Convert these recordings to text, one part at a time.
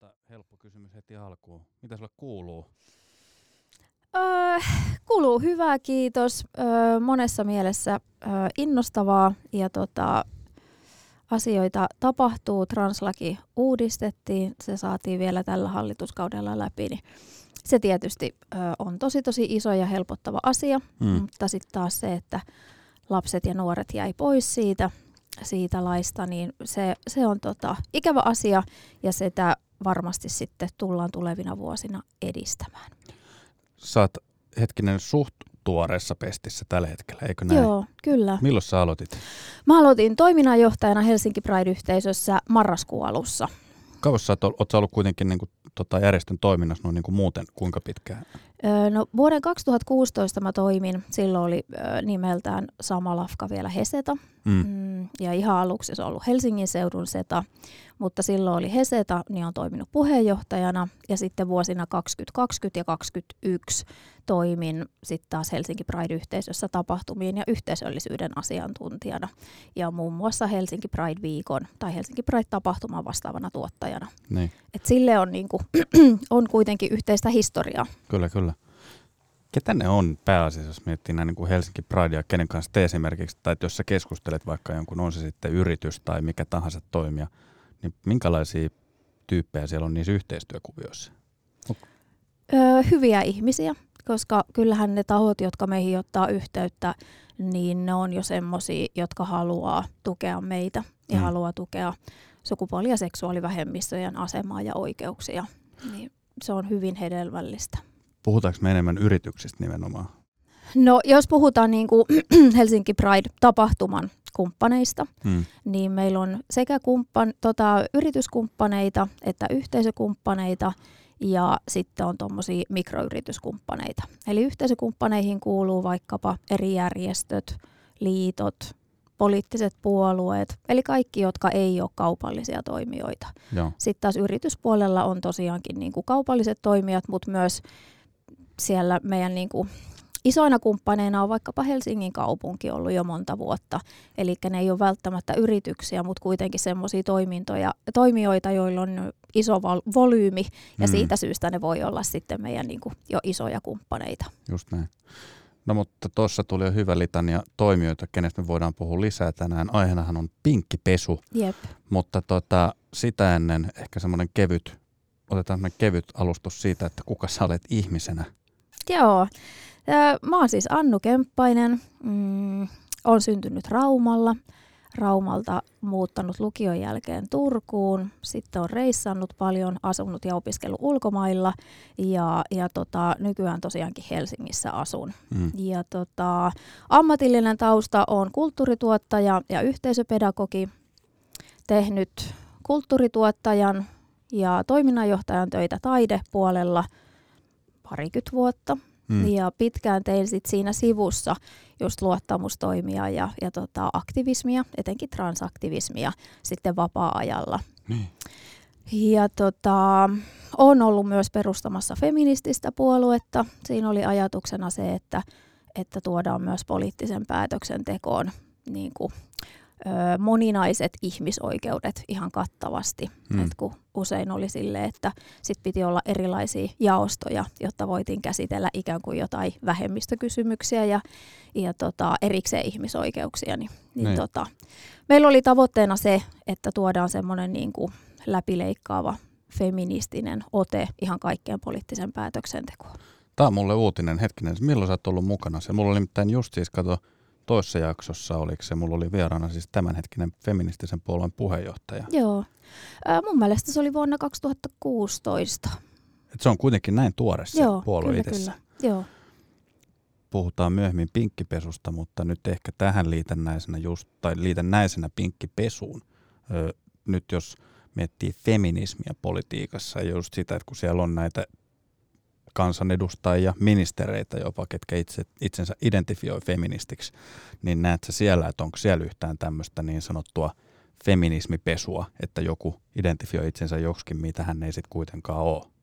Tota, helppo kysymys heti alkuun. Mitä sulle kuuluu? Öö, kuuluu hyvää, kiitos. Öö, monessa mielessä öö, innostavaa ja tota, asioita tapahtuu. Translaki uudistettiin, se saatiin vielä tällä hallituskaudella läpi. Niin se tietysti ö, on tosi tosi iso ja helpottava asia, mm. mutta sitten taas se, että lapset ja nuoret jäi pois siitä, siitä laista, niin se, se on tota, ikävä asia ja sitä varmasti sitten tullaan tulevina vuosina edistämään. Saat hetkinen suht tuoreessa pestissä tällä hetkellä, eikö näin? Joo, kyllä. Milloin sä aloitit? Mä aloitin toiminnanjohtajana Helsinki Pride-yhteisössä marraskuun alussa. Kauas sä oot, oot sä ollut kuitenkin niin kuin, tota, järjestön toiminnassa noin niin kuin muuten, kuinka pitkään? No, vuoden 2016 mä toimin, silloin oli nimeltään sama lafka vielä Heseta. Mm. Mm, ja ihan aluksi se on ollut Helsingin seudun SETA, mutta silloin oli Heseta, niin on toiminut puheenjohtajana. Ja sitten vuosina 2020 ja 2021 toimin sitten taas Helsinki Pride-yhteisössä tapahtumien ja yhteisöllisyyden asiantuntijana. Ja muun muassa Helsinki Pride-viikon tai Helsinki Pride-tapahtuman vastaavana tuottajana. Niin. Et sille on, niinku, on kuitenkin yhteistä historiaa. Kyllä, kyllä. Ketä ne on pääasiassa, jos miettii näin niin kuin Helsinki Pride ja kenen kanssa te esimerkiksi, tai jos sä keskustelet vaikka jonkun, on se sitten yritys tai mikä tahansa toimija, niin minkälaisia tyyppejä siellä on niissä yhteistyökuvioissa? Öö, hyviä ihmisiä, koska kyllähän ne tahot, jotka meihin ottaa yhteyttä, niin ne on jo semmoisia, jotka haluaa tukea meitä ja mm. haluaa tukea sukupuoli- ja seksuaalivähemmistöjen asemaa ja oikeuksia. Niin se on hyvin hedelmällistä. Puhutaanko me enemmän yrityksistä nimenomaan? No jos puhutaan niin kuin Helsinki Pride-tapahtuman kumppaneista, hmm. niin meillä on sekä kumppan, tota, yrityskumppaneita että yhteisökumppaneita ja sitten on tuommoisia mikroyrityskumppaneita. Eli yhteisökumppaneihin kuuluu vaikkapa eri järjestöt, liitot, poliittiset puolueet, eli kaikki, jotka ei ole kaupallisia toimijoita. Joo. Sitten taas yrityspuolella on tosiaankin niin kuin kaupalliset toimijat, mutta myös siellä meidän niin kuin isoina kumppaneina on vaikkapa Helsingin kaupunki ollut jo monta vuotta. Eli ne ei ole välttämättä yrityksiä, mutta kuitenkin semmoisia toimintoja, toimijoita, joilla on iso val- volyymi ja mm. siitä syystä ne voi olla sitten meidän niin kuin jo isoja kumppaneita. Just näin. No mutta tuossa tuli jo hyvä litania toimijoita, kenestä me voidaan puhua lisää tänään. Aiheenahan on pinkkipesu, Jep. mutta tota, sitä ennen ehkä semmoinen kevyt, otetaan semmoinen kevyt alustus siitä, että kuka sä olet ihmisenä. Joo, mä oon siis Annu Kemppainen, mm, on syntynyt Raumalla, Raumalta muuttanut lukion jälkeen Turkuun, sitten on reissannut paljon, asunut ja opiskellut ulkomailla. Ja, ja tota, nykyään tosiaankin Helsingissä asun. Mm. Ja tota, ammatillinen tausta on kulttuurituottaja ja yhteisöpedagogi, tehnyt kulttuurituottajan ja toiminnanjohtajan töitä taidepuolella parikymmentä vuotta. Mm. Ja pitkään tein sit siinä sivussa just luottamustoimia ja, ja tota, aktivismia, etenkin transaktivismia sitten vapaa-ajalla. Niin. Ja tota, on ollut myös perustamassa feminististä puoluetta. Siinä oli ajatuksena se, että, että tuodaan myös poliittisen päätöksentekoon niin kuin moninaiset ihmisoikeudet ihan kattavasti. Mm. Et kun usein oli sille, että sit piti olla erilaisia jaostoja, jotta voitiin käsitellä ikään kuin jotain vähemmistökysymyksiä ja, ja tota, erikseen ihmisoikeuksia. Niin, niin, niin. Tota, meillä oli tavoitteena se, että tuodaan semmoinen niin kuin läpileikkaava feministinen ote ihan kaikkeen poliittisen päätöksentekoon. Tämä on mulle uutinen. Hetkinen, milloin sä oot ollut mukana? Se mulla oli nimittäin just siis, kato, toisessa jaksossa, oliko se, mulla oli vieraana siis tämänhetkinen feministisen puolueen puheenjohtaja. Joo. Äh, mun mielestä se oli vuonna 2016. Et se on kuitenkin näin tuore se Joo, puolue kyllä, itsessä. Kyllä. Joo. Puhutaan myöhemmin pinkkipesusta, mutta nyt ehkä tähän liitännäisenä just, tai liitännäisenä pinkkipesuun. Öö, nyt jos miettii feminismiä politiikassa ja just sitä, että kun siellä on näitä kansanedustajia, ministereitä jopa, ketkä itse, itsensä identifioi feministiksi, niin näet sä siellä, että onko siellä yhtään tämmöistä niin sanottua feminismipesua, että joku identifioi itsensä joksikin, mitä hän ei sitten kuitenkaan ole?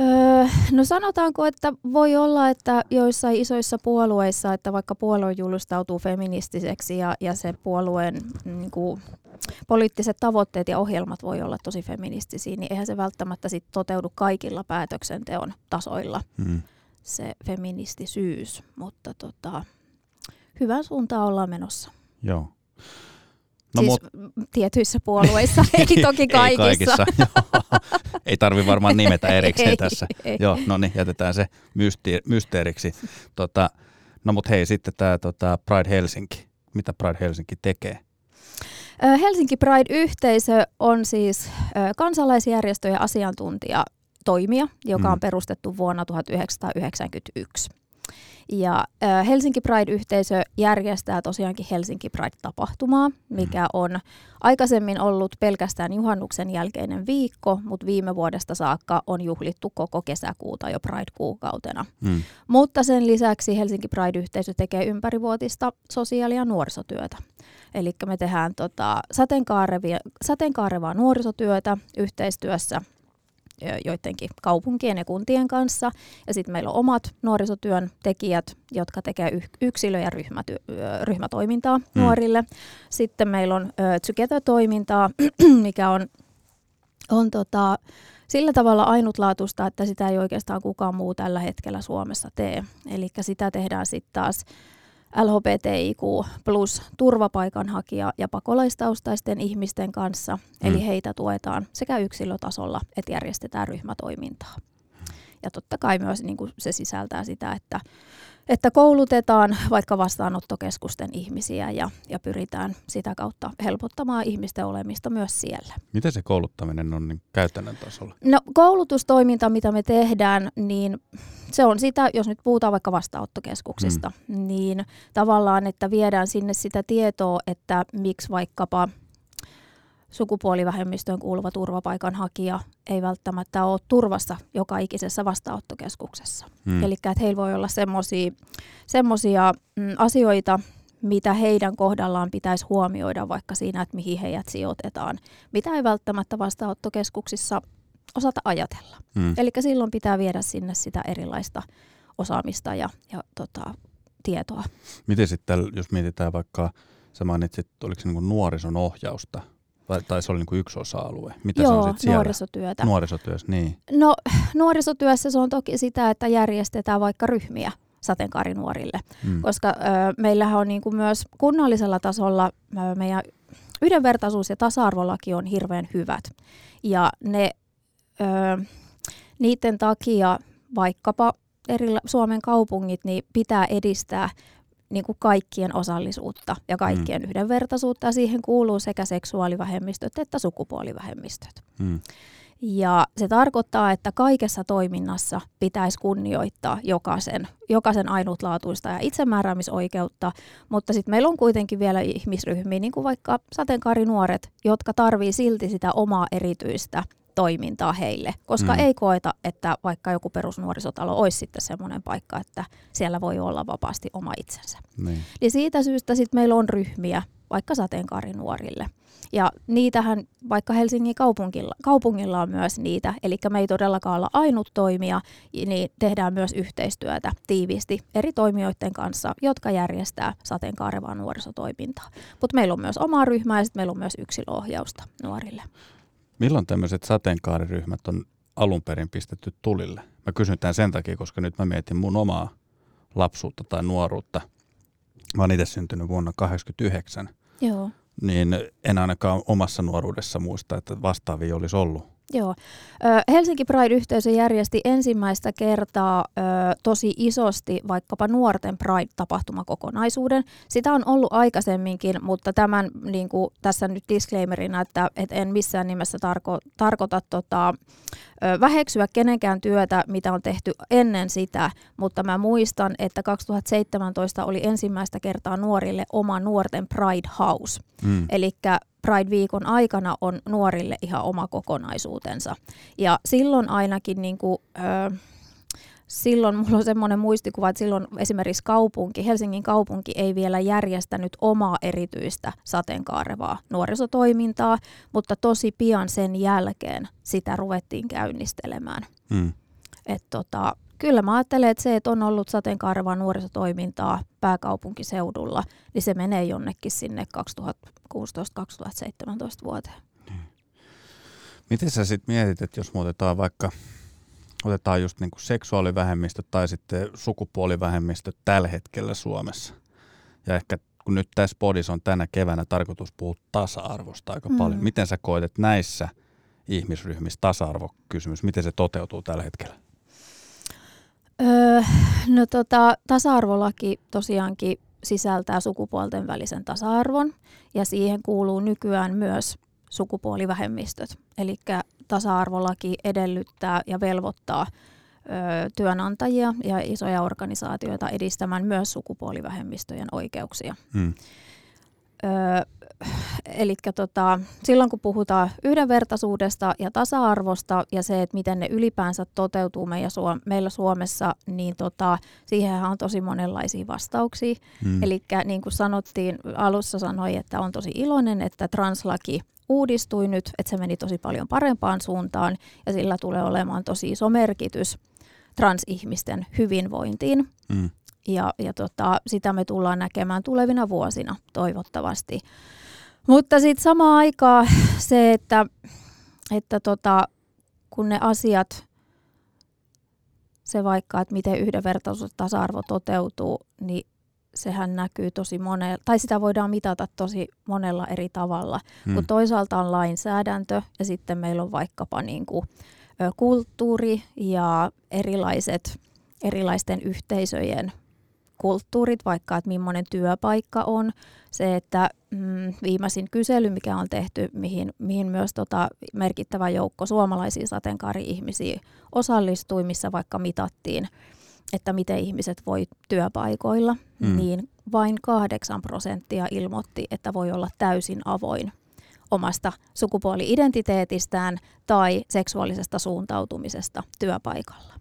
Öö, no sanotaanko, että voi olla, että joissain isoissa puolueissa, että vaikka puolue julistautuu feministiseksi ja, ja se puolueen niin kuin, poliittiset tavoitteet ja ohjelmat voi olla tosi feministisiä, niin eihän se välttämättä sit toteudu kaikilla päätöksenteon tasoilla mm. se feministisyys, mutta tota, hyvän suuntaan ollaan menossa. Joo. No, siis mut... tietyissä puolueissa, ei toki kaikissa. ei kaikissa. ei tarvi varmaan nimetä erikseen ei, tässä. Ei. Joo, no niin, jätetään se mysteeri, mysteeriksi. Tota, no mutta hei, sitten tämä tota Pride Helsinki. Mitä Pride Helsinki tekee? Helsinki Pride-yhteisö on siis kansalaisjärjestö ja asiantuntijatoimija, joka on mm. perustettu vuonna 1991. Ja Helsinki Pride-yhteisö järjestää tosiaankin Helsinki Pride-tapahtumaa, mikä mm. on aikaisemmin ollut pelkästään juhannuksen jälkeinen viikko, mutta viime vuodesta saakka on juhlittu koko kesäkuuta jo Pride-kuukautena. Mm. Mutta sen lisäksi Helsinki Pride-yhteisö tekee ympärivuotista sosiaali- ja nuorisotyötä. Eli me tehdään tota, sateenkaarevaa nuorisotyötä yhteistyössä joidenkin kaupunkien ja kuntien kanssa. Ja sitten meillä on omat nuorisotyön tekijät, jotka tekevät yksilö- ja ryhmäty- ryhmätoimintaa mm. nuorille. Sitten meillä on Together-toimintaa, mikä on, on tota, sillä tavalla ainutlaatuista, että sitä ei oikeastaan kukaan muu tällä hetkellä Suomessa tee. Eli sitä tehdään sitten taas LHBTIQ plus turvapaikanhakija- ja pakolaistaustaisten ihmisten kanssa. Mm. Eli heitä tuetaan sekä yksilötasolla että järjestetään ryhmätoimintaa. Ja totta kai myös niin kuin se sisältää sitä, että, että koulutetaan vaikka vastaanottokeskusten ihmisiä ja, ja pyritään sitä kautta helpottamaan ihmisten olemista myös siellä. Miten se kouluttaminen on niin käytännön tasolla? No koulutustoiminta, mitä me tehdään, niin se on sitä, jos nyt puhutaan vaikka vastaanottokeskuksista, mm. niin tavallaan, että viedään sinne sitä tietoa, että miksi vaikkapa sukupuolivähemmistöön kuuluva turvapaikanhakija ei välttämättä ole turvassa joka ikisessä vastaanottokeskuksessa. Mm. Eli että heillä voi olla semmoisia mm, asioita, mitä heidän kohdallaan pitäisi huomioida vaikka siinä, että mihin heidät sijoitetaan, mitä ei välttämättä vastaanottokeskuksissa osata ajatella. Mm. Eli silloin pitää viedä sinne sitä erilaista osaamista ja, ja tota, tietoa. Miten sitten, jos mietitään vaikka, sä mainitsit, oliko se niin nuorison ohjausta, tai, tai se oli niin yksi osa-alue? Mitä Joo, se on siellä? nuorisotyötä. Nuorisotyössä, niin. No nuorisotyössä se on toki sitä, että järjestetään vaikka ryhmiä sateenkaarinuorille, mm. koska ö, meillähän on niin kuin myös kunnallisella tasolla ö, meidän yhdenvertaisuus- ja tasa-arvolaki on hirveän hyvät. Ja ne ö, niiden takia vaikkapa eri Suomen kaupungit niin pitää edistää niin kuin kaikkien osallisuutta ja kaikkien mm. yhdenvertaisuutta. Ja siihen kuuluu sekä seksuaalivähemmistöt että sukupuolivähemmistöt. Mm. Ja se tarkoittaa, että kaikessa toiminnassa pitäisi kunnioittaa jokaisen, jokaisen ainutlaatuista ja itsemääräämisoikeutta, mutta sitten meillä on kuitenkin vielä ihmisryhmiä, niin kuin vaikka sateenkaarinuoret, jotka tarvii silti sitä omaa erityistä toimintaa heille, koska mm. ei koeta, että vaikka joku perusnuorisotalo olisi sitten semmoinen paikka, että siellä voi olla vapaasti oma itsensä. Niin. Ja siitä syystä sitten meillä on ryhmiä, vaikka sateenkaarinuorille. Ja niitähän vaikka Helsingin kaupungilla, kaupungilla on myös niitä, eli me ei todellakaan olla ainut toimija, niin tehdään myös yhteistyötä tiiviisti eri toimijoiden kanssa, jotka järjestää sateenkaarevaa nuorisotoimintaa. Mutta meillä on myös oma ryhmä ja sitten meillä on myös yksilöohjausta nuorille. Milloin tämmöiset sateenkaariryhmät on alun perin pistetty tulille? Mä kysyn tämän sen takia, koska nyt mä mietin mun omaa lapsuutta tai nuoruutta. Mä oon itse syntynyt vuonna 1989. Joo. Niin en ainakaan omassa nuoruudessa muista, että vastaavia olisi ollut. Joo. Helsinki Pride-yhteisö järjesti ensimmäistä kertaa ö, tosi isosti vaikkapa nuorten Pride-tapahtumakokonaisuuden. Sitä on ollut aikaisemminkin, mutta tämän niin kuin, tässä nyt disclaimerina, että et en missään nimessä tarko, tarkoita tota, ö, väheksyä kenenkään työtä, mitä on tehty ennen sitä, mutta mä muistan, että 2017 oli ensimmäistä kertaa nuorille oma nuorten Pride House. Mm. Eli Pride-viikon aikana on nuorille ihan oma kokonaisuutensa. Ja silloin ainakin niin kuin, ö, silloin mulla on semmoinen muistikuva, että silloin esimerkiksi kaupunki, Helsingin kaupunki ei vielä järjestänyt omaa erityistä sateenkaarevaa nuorisotoimintaa, mutta tosi pian sen jälkeen sitä ruvettiin käynnistelemään. Hmm. Et tota, kyllä mä ajattelen, että se, että on ollut sateenkaarevaa nuorisotoimintaa pääkaupunkiseudulla, niin se menee jonnekin sinne 2016-2017 vuoteen. Niin. Miten sä sitten mietit, että jos muutetaan vaikka otetaan just niin kuin seksuaalivähemmistö tai sitten sukupuolivähemmistö tällä hetkellä Suomessa. Ja ehkä kun nyt tässä podissa on tänä keväänä tarkoitus puhua tasa-arvosta aika mm. paljon. Miten sä koet, että näissä ihmisryhmissä tasa-arvokysymys, miten se toteutuu tällä hetkellä? Öö, no tota, tasa-arvolaki tosiaankin sisältää sukupuolten välisen tasa-arvon ja siihen kuuluu nykyään myös sukupuolivähemmistöt. Eli tasa-arvolaki edellyttää ja velvoittaa ö, työnantajia ja isoja organisaatioita edistämään myös sukupuolivähemmistöjen oikeuksia. Hmm. Eli tota, silloin kun puhutaan yhdenvertaisuudesta ja tasa-arvosta ja se, että miten ne ylipäänsä toteutuu meillä, Suom- meillä Suomessa, niin tota, siihen on tosi monenlaisia vastauksia. Hmm. Eli niin kuin sanottiin, alussa sanoi, että on tosi iloinen, että translaki uudistui nyt, että se meni tosi paljon parempaan suuntaan ja sillä tulee olemaan tosi iso merkitys transihmisten hyvinvointiin. Mm. Ja, ja tota, sitä me tullaan näkemään tulevina vuosina toivottavasti. Mutta sitten samaan aikaan se, että, että tota, kun ne asiat, se vaikka, että miten yhdenvertaisuus ja tasa-arvo toteutuu, niin sehän näkyy tosi monella, tai sitä voidaan mitata tosi monella eri tavalla. Hmm. Kun toisaalta on lainsäädäntö ja sitten meillä on vaikkapa niin kuin, kulttuuri ja erilaiset, erilaisten yhteisöjen kulttuurit, vaikka että millainen työpaikka on. Se, että mm, viimeisin kysely, mikä on tehty, mihin, mihin myös tota merkittävä joukko suomalaisia sateenkaari-ihmisiä osallistui, missä vaikka mitattiin että miten ihmiset voi työpaikoilla, mm. niin vain kahdeksan prosenttia ilmoitti, että voi olla täysin avoin omasta sukupuoli-identiteetistään tai seksuaalisesta suuntautumisesta työpaikalla.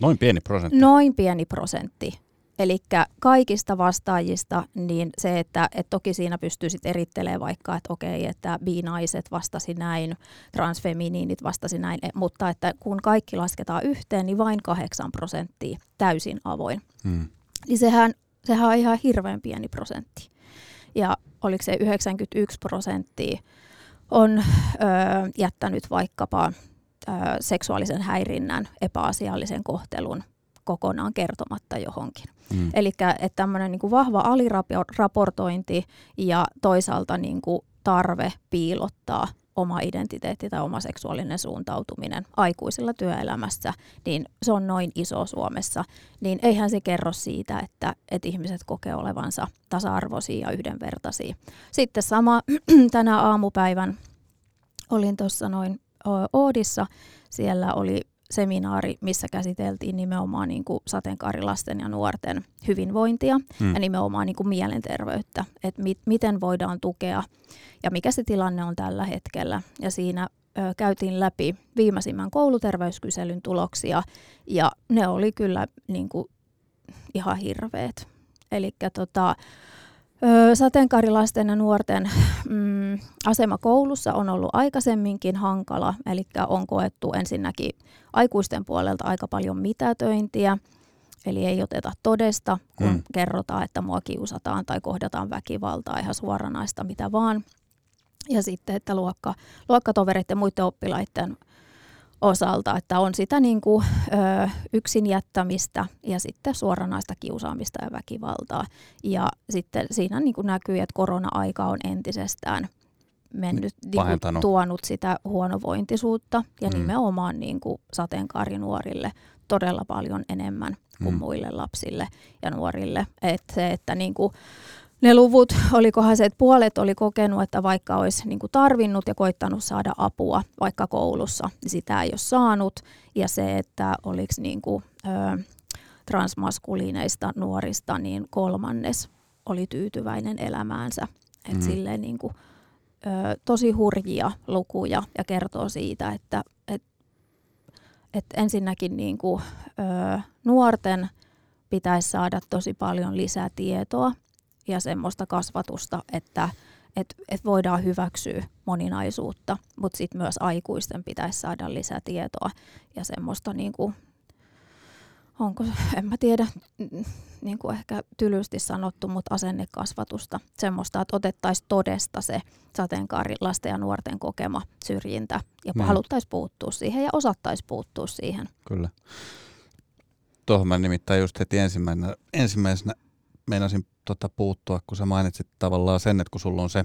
Noin pieni prosentti. Noin pieni prosentti. Eli kaikista vastaajista, niin se, että et toki siinä pystyy sitten erittelemään vaikka, että okei, että binaiset vastasi näin, transfeminiinit vastasi näin, e, mutta että kun kaikki lasketaan yhteen, niin vain 8 prosenttia täysin avoin. Hmm. Niin sehän, sehän on ihan hirveän pieni prosentti. Ja oliko se 91 prosenttia on ö, jättänyt vaikkapa ö, seksuaalisen häirinnän, epäasiallisen kohtelun kokonaan kertomatta johonkin. Mm. Eli että tämmöinen niin vahva aliraportointi ja toisaalta niin kuin tarve piilottaa oma identiteetti tai oma seksuaalinen suuntautuminen aikuisilla työelämässä, niin se on noin iso Suomessa, niin eihän se kerro siitä, että, että ihmiset kokee olevansa tasa-arvoisia ja yhdenvertaisia. Sitten sama tänä aamupäivän olin tuossa noin Oodissa, siellä oli seminaari, missä käsiteltiin nimenomaan niin kuin sateenkaarilasten ja nuorten hyvinvointia hmm. ja nimenomaan niin kuin mielenterveyttä, että mit, miten voidaan tukea ja mikä se tilanne on tällä hetkellä. Ja siinä ö, käytiin läpi viimeisimmän kouluterveyskyselyn tuloksia ja ne oli kyllä niin kuin ihan hirveät. Eli tota, sateenkaarilasten ja nuorten mm, asema koulussa on ollut aikaisemminkin hankala, eli on koettu ensinnäkin aikuisten puolelta aika paljon mitätöintiä, eli ei oteta todesta, kun mm. kerrotaan, että mua kiusataan tai kohdataan väkivaltaa, ihan suoranaista mitä vaan. Ja sitten, että luokka, luokkatoverit ja muiden oppilaiden osalta, että on sitä niin kuin, ö, yksin jättämistä ja sitten suoranaista kiusaamista ja väkivaltaa. Ja sitten siinä niin kuin näkyy, että korona-aika on entisestään mennyt, niin kuin, tuonut sitä huonovointisuutta ja mm. nimenomaan niin kuin sateenkaarinuorille todella paljon enemmän kuin mm. muille lapsille ja nuorille. että se, että niin kuin, ne luvut, olikohan se, että puolet oli kokenut, että vaikka olisi niin kuin tarvinnut ja koittanut saada apua vaikka koulussa, niin sitä ei ole saanut. Ja se, että oliko niin kuin, ö, transmaskuliineista nuorista, niin kolmannes oli tyytyväinen elämäänsä. Et mm. silleen niin kuin, ö, tosi hurjia lukuja ja kertoo siitä, että et, et ensinnäkin niin kuin, ö, nuorten pitäisi saada tosi paljon lisää tietoa ja semmoista kasvatusta, että et, et voidaan hyväksyä moninaisuutta, mutta sitten myös aikuisten pitäisi saada lisätietoa ja semmoista niinku, onko, en mä tiedä, niin kuin ehkä tylysti sanottu, mutta asennekasvatusta. Semmoista, että otettaisiin todesta se sateenkaari lasten ja nuorten kokema syrjintä ja niin. haluttaisiin puuttua siihen ja osattaisiin puuttua siihen. Kyllä. Tuohon mä nimittäin just heti ensimmäisenä, ensimmäisenä meinasin tota puuttua, kun sä mainitsit tavallaan sen, että kun sulla on se,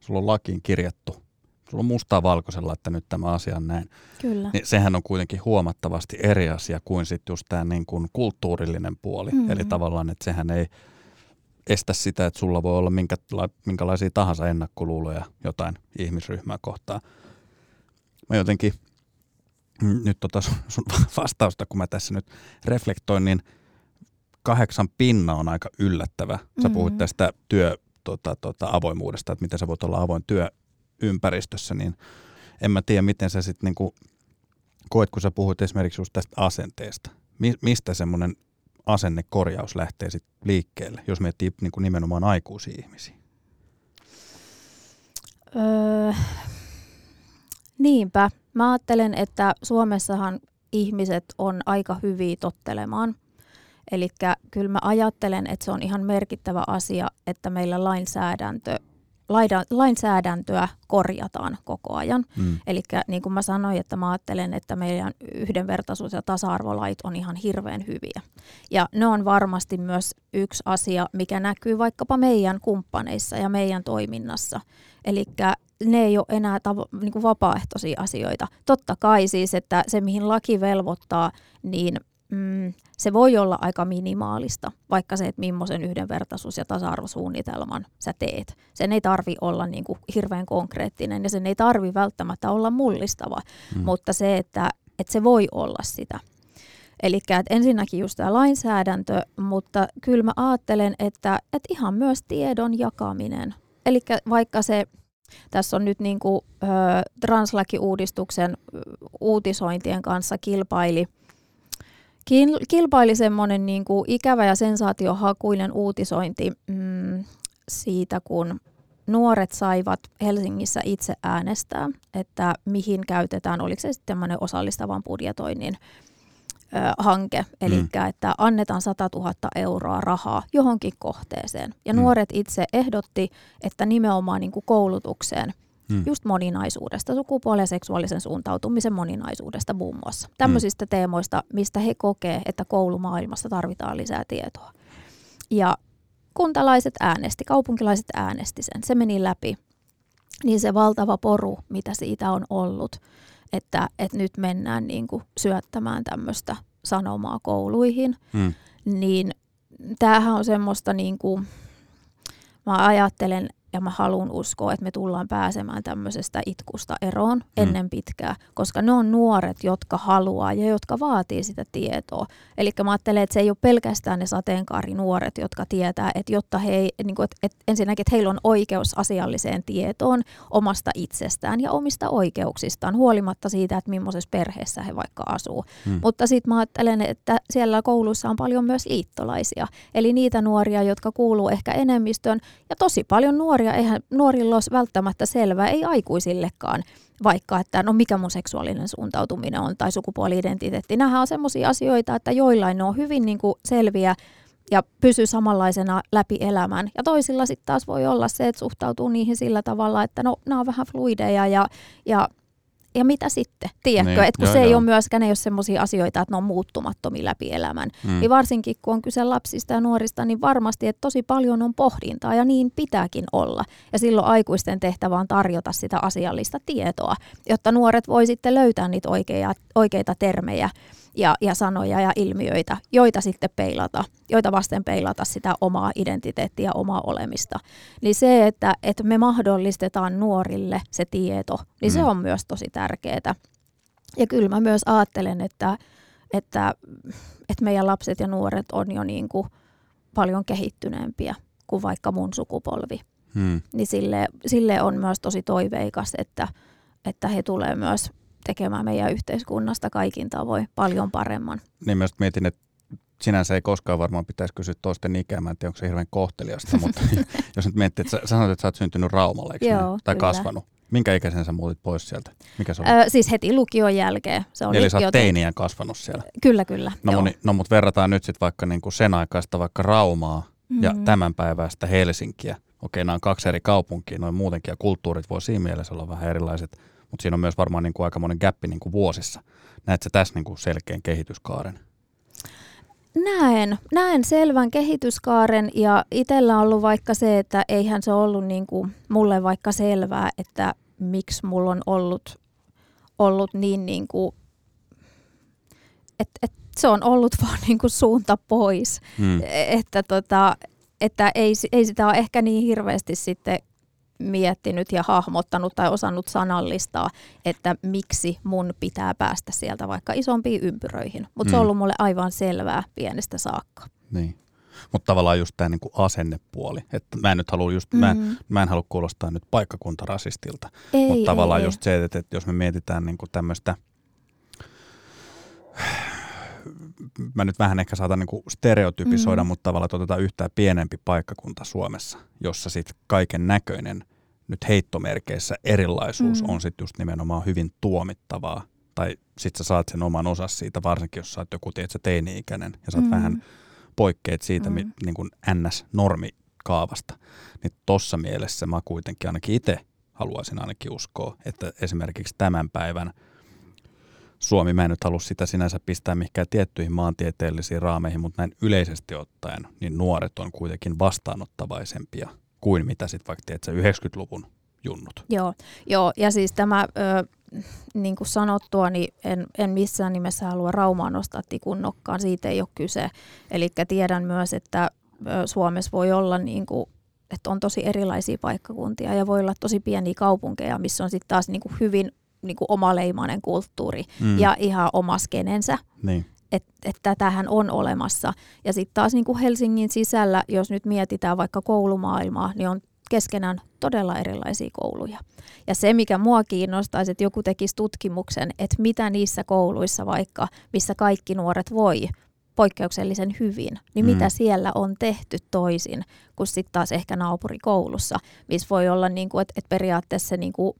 sulla on lakiin kirjattu sulla on mustaa valkoisella, että nyt tämä asia on näin. Kyllä. Niin sehän on kuitenkin huomattavasti eri asia kuin sitten just tämä niin kuin kulttuurillinen puoli. Mm-hmm. Eli tavallaan, että sehän ei estä sitä, että sulla voi olla minkäla- minkälaisia tahansa ennakkoluuloja jotain ihmisryhmää kohtaan. Mä jotenkin nyt tota sun vastausta, kun mä tässä nyt reflektoin, niin kahdeksan pinna on aika yllättävä. Sä mm-hmm. puhuit tästä työ, tota, tota, avoimuudesta, että miten sä voit olla avoin työ, ympäristössä, niin en mä tiedä, miten sä sitten niinku koet, kun sä puhuit esimerkiksi just tästä asenteesta. Mi- mistä semmoinen asennekorjaus lähtee sitten liikkeelle, jos miettii niinku nimenomaan aikuisia ihmisiä? Öö, niinpä. Mä ajattelen, että Suomessahan ihmiset on aika hyviä tottelemaan. Eli kyllä mä ajattelen, että se on ihan merkittävä asia, että meillä lainsäädäntö lainsäädäntöä korjataan koko ajan. Mm. Eli niin kuin mä sanoin, että mä ajattelen, että meidän yhdenvertaisuus- ja tasa-arvolait on ihan hirveän hyviä. Ja ne on varmasti myös yksi asia, mikä näkyy vaikkapa meidän kumppaneissa ja meidän toiminnassa. Eli ne ei ole enää tavo- niin kuin vapaaehtoisia asioita. Totta kai siis, että se mihin laki velvoittaa, niin mm, se voi olla aika minimaalista, vaikka se, että millaisen yhdenvertaisuus- ja tasa-arvosuunnitelman sä teet. Sen ei tarvi olla niin kuin hirveän konkreettinen ja sen ei tarvi välttämättä olla mullistava, mm. mutta se, että, että se voi olla sitä. Eli ensinnäkin just tämä lainsäädäntö, mutta kyllä mä ajattelen, että, että ihan myös tiedon jakaminen. Eli vaikka se, tässä on nyt niin kuin, ö, translakiuudistuksen uutisointien kanssa kilpaili – kilpaili semmoinen niin kuin ikävä ja sensaatiohakuinen uutisointi mm, siitä, kun nuoret saivat Helsingissä itse äänestää, että mihin käytetään, oliko se sitten tämmöinen osallistavan budjetoinnin ö, hanke, eli mm. että annetaan 100 000 euroa rahaa johonkin kohteeseen. Ja mm. nuoret itse ehdotti, että nimenomaan niin kuin koulutukseen – Hmm. Just moninaisuudesta, sukupuolen ja seksuaalisen suuntautumisen moninaisuudesta muun muassa. Tämmöisistä hmm. teemoista, mistä he kokee, että koulumaailmassa tarvitaan lisää tietoa. Ja kuntalaiset äänesti, kaupunkilaiset äänesti sen, se meni läpi. Niin se valtava poru, mitä siitä on ollut, että, että nyt mennään niin kuin syöttämään tämmöistä sanomaa kouluihin, hmm. niin tämähän on semmoista niin kuin, mä ajattelen, ja mä haluan uskoa, että me tullaan pääsemään tämmöisestä itkusta eroon mm. ennen pitkää, koska ne on nuoret, jotka haluaa ja jotka vaatii sitä tietoa. Eli mä ajattelen, että se ei ole pelkästään ne sateenkaarinuoret, jotka tietää, että jotta he, niin kuin, että, että ensinnäkin, että heillä on oikeus asialliseen tietoon omasta itsestään ja omista oikeuksistaan, huolimatta siitä, että millaisessa perheessä he vaikka asuu. Mm. Mutta sitten mä ajattelen, että siellä kouluissa on paljon myös liittolaisia, eli niitä nuoria, jotka kuuluu ehkä enemmistöön, ja tosi paljon nuoria, nuoria, eihän nuorilla ole välttämättä selvää, ei aikuisillekaan, vaikka että no mikä mun seksuaalinen suuntautuminen on tai sukupuoli-identiteetti. Nämähän on sellaisia asioita, että joillain ne on hyvin niin kuin selviä ja pysyy samanlaisena läpi elämän. Ja toisilla sitten taas voi olla se, että suhtautuu niihin sillä tavalla, että no nämä on vähän fluideja ja, ja ja mitä sitten, tiedätkö? Niin, että kun joo, se joo. ei ole myöskään ei ole sellaisia asioita, että ne on muuttumattomia läpi elämän. Mm. Niin varsinkin kun on kyse lapsista ja nuorista, niin varmasti, että tosi paljon on pohdintaa ja niin pitääkin olla. Ja silloin aikuisten tehtävä on tarjota sitä asiallista tietoa, jotta nuoret voi sitten löytää niitä oikeita, oikeita termejä ja, ja sanoja ja ilmiöitä, joita sitten peilata, joita vasten peilata sitä omaa identiteettiä omaa olemista. Niin se, että, että me mahdollistetaan nuorille se tieto, niin mm. se on myös tosi tärkeää. Ja kyllä mä myös ajattelen, että, että, että meidän lapset ja nuoret on jo niin kuin paljon kehittyneempiä kuin vaikka mun sukupolvi. Hmm. Niin sille, sille on myös tosi toiveikas, että, että he tulee myös tekemään meidän yhteiskunnasta kaikin tavoin paljon paremman. Niin myös mietin, että sinänsä ei koskaan varmaan pitäisi kysyä toisten ikää, mä en tiedä, onko se hirveän kohteliasta, mutta jos nyt miettii, että sä sanoit, että sä oot syntynyt Raumalla, eikö Joo, tai kyllä. kasvanut. Minkä ikäisen sä muutit pois sieltä? Mikä se oli? Ö, siis heti lukion jälkeen. Se oli Eli sä oot teiniän kasvanut siellä. Kyllä, kyllä. No, joo. moni, no mutta verrataan nyt sitten vaikka niinku sen aikaista vaikka Raumaa ja Mhm. tämän päiväistä Helsinkiä. Okei, nämä on kaksi eri kaupunkia, noin muutenkin, ja kulttuurit voi siinä mielessä olla vähän erilaiset, mutta siinä on myös varmaan niinku aikamoinen gappi niinku vuosissa. Näet sä tässä niinku selkeän kehityskaaren? Näen, näen selvän kehityskaaren ja itsellä on ollut vaikka se, että eihän se ollut niin kuin mulle vaikka selvää, että miksi mulla on ollut, ollut niin, niin kuin, että, että se on ollut vaan niin kuin suunta pois. Hmm. Että, tota, että ei, ei sitä ole ehkä niin hirveästi sitten miettinyt ja hahmottanut tai osannut sanallistaa, että miksi mun pitää päästä sieltä vaikka isompiin ympyröihin. Mutta se on Mm. ollut mulle aivan selvää pienestä saakka. Niin. Mutta tavallaan just tämä niinku asennepuoli. Että mä en nyt halua just, mm. mä, en, Mm. mä en halua kuulostaa nyt paikkakuntarasistilta. Mutta tavallaan ei, just se, että, että jos me mietitään niinku tämmöistä, mä nyt vähän ehkä saatan niinku stereotypisoida, Mhm. mutta tavallaan otetaan yhtään pienempi paikkakunta Suomessa, jossa sitten kaiken näköinen nyt heittomerkeissä erilaisuus Mm. on sitten just nimenomaan hyvin tuomittavaa. Tai sit sä saat sen oman osas siitä, varsinkin jos sä oot joku tiedät, sä teini-ikäinen ja sä oot Mm. vähän poikkeet siitä Mm. mm. niin kuin NS-normikaavasta, niin tossa mielessä mä kuitenkin ainakin itse haluaisin ainakin uskoa, että esimerkiksi tämän päivän Suomi, mä en nyt halua sitä sinänsä pistää mihinkään tiettyihin maantieteellisiin raameihin, mutta näin yleisesti ottaen, niin nuoret on kuitenkin vastaanottavaisempia kuin mitä sitten vaikka tiedätkö, 90-luvun junnut. Joo, joo, ja siis tämä, ö, niin kuin sanottua, niin en, en missään nimessä halua Raumaa nostaa tikun nokkaan, siitä ei ole kyse. Eli tiedän myös, että ö, Suomessa voi olla niin kuin, että on tosi erilaisia paikkakuntia ja voi olla tosi pieniä kaupunkeja, missä on sitten taas niin kuin hyvin niin kuin omaleimainen kulttuuri Mm. ja ihan oma skenensä. Niin. Että et tätähän on olemassa. Ja sitten taas niin kuin Helsingin sisällä, jos nyt mietitään vaikka koulumaailmaa, niin on keskenään todella erilaisia kouluja. Ja se, mikä mua kiinnostaisi, että joku tekisi tutkimuksen, että mitä niissä kouluissa vaikka, missä kaikki nuoret voi poikkeuksellisen hyvin, niin Mm. mitä siellä on tehty toisin kuin sitten taas ehkä naapurikoulussa, missä voi olla, niin kuin, että, että periaatteessa se niin kuin,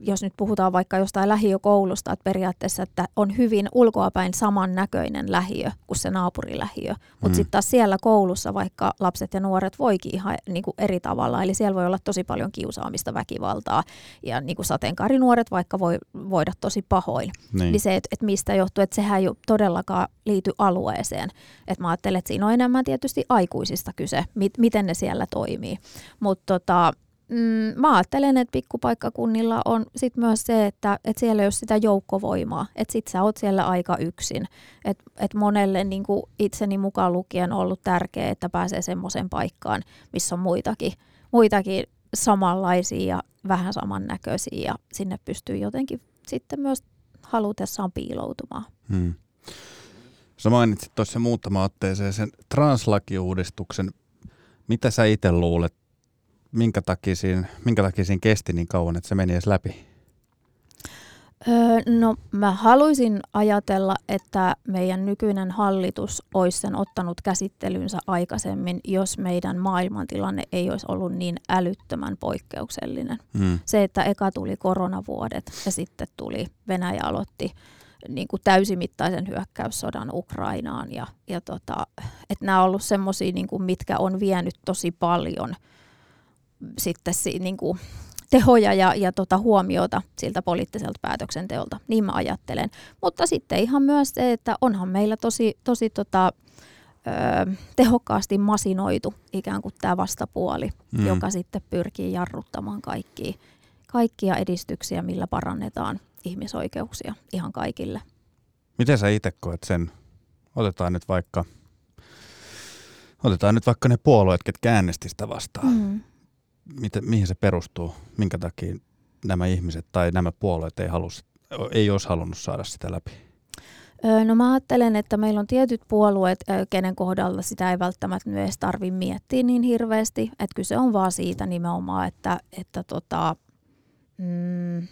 jos nyt puhutaan vaikka jostain lähiökoulusta, että periaatteessa että on hyvin ulkoapäin samannäköinen lähiö kuin se naapurilähiö, mutta Mm. sitten taas siellä koulussa vaikka lapset ja nuoret voikin ihan niin kuin eri tavalla, eli siellä voi olla tosi paljon kiusaamista, väkivaltaa ja niin kuin sateenkaarinuoret vaikka voi voida tosi pahoin. Niin. Niin se, että et mistä johtuu, että sehän ei ole todellakaan liity alueeseen. Et mä ajattelen, että siinä on enemmän tietysti aikuisista kyse, mit, miten ne siellä toimii. Mutta tota, mm, mä ajattelen, että pikkupaikkakunnilla on sit myös se, että et siellä ei ole sitä joukkovoimaa. Että sit sä oot siellä aika yksin. Että et monelle niin itseni mukaan lukien on ollut tärkeää, että pääsee semmoiseen paikkaan, missä on muitakin, muitakin samanlaisia ja vähän samannäköisiä ja sinne pystyy jotenkin sitten myös halutessaan piiloutumaan. Hmm. Sä mainitsit tuossa muutama otteeseen sen translakiuudistuksen. Mitä sä itse luulet, minkä takia, siinä, minkä takia siinä kesti niin kauan, että se meni edes läpi? Öö, no mä haluaisin ajatella, että meidän nykyinen hallitus olisi sen ottanut käsittelynsä aikaisemmin, jos meidän maailmantilanne ei olisi ollut niin älyttömän poikkeuksellinen. Hmm. Se, että eka tuli koronavuodet ja sitten tuli Venäjä aloitti niin kuin täysimittaisen hyökkäyssodan Ukrainaan. Ja, ja tota, että nämä on ollut semmoisia, niin kuin, mitkä on vienyt tosi paljon sitten si, niin kuin, tehoja ja, ja tota, huomiota siltä poliittiselta päätöksenteolta. Niin mä ajattelen. Mutta sitten ihan myös se, että onhan meillä tosi, tosi tota, ö, tehokkaasti masinoitu ikään kuin tämä vastapuoli, Mm. mm. joka sitten pyrkii jarruttamaan kaikkia, kaikkia edistyksiä, millä parannetaan ihmisoikeuksia ihan kaikille. Miten sä itse koet sen? Otetaan nyt vaikka, otetaan nyt vaikka ne puolueet, ketkä äänesti sitä vastaan. Mm. Miten, mihin se perustuu? Minkä takia nämä ihmiset tai nämä puolueet ei, halus, ei olisi halunnut saada sitä läpi? No mä ajattelen, että meillä on tietyt puolueet, kenen kohdalla sitä ei välttämättä edes tarvitse miettiä niin hirveästi. Että kyse on vaan siitä nimenomaan, että, että tota, mm,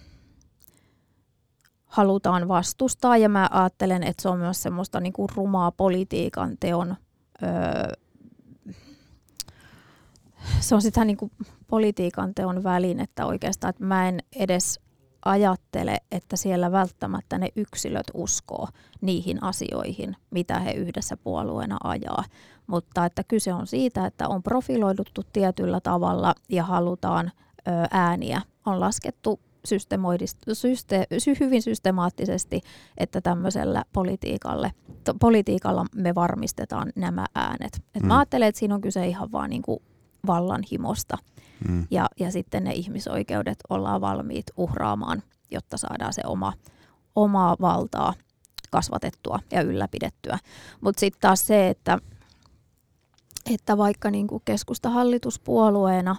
halutaan vastustaa. Ja mä ajattelen, että se on myös semmoista niinku rumaa politiikan teon, öö, se on sitä niinku politiikan teon välinettä oikeastaan, että mä en edes ajattele, että siellä välttämättä ne yksilöt uskoo niihin asioihin, mitä he yhdessä puolueena ajaa. Mutta että kyse on siitä, että on profiloiduttu tietyllä tavalla ja halutaan ö, ääniä. On laskettu syste, hyvin systemaattisesti, että tämmöisellä politiikalle, to, politiikalla me varmistetaan nämä äänet. Et mm. Mä ajattelen, että siinä on kyse ihan vaan niinku vallanhimosta. Mm. Ja, ja sitten ne ihmisoikeudet ollaan valmiit uhraamaan, jotta saadaan se oma, omaa valtaa kasvatettua ja ylläpidettyä. Mutta sitten taas se, että, että vaikka niinku keskusta hallituspuolueena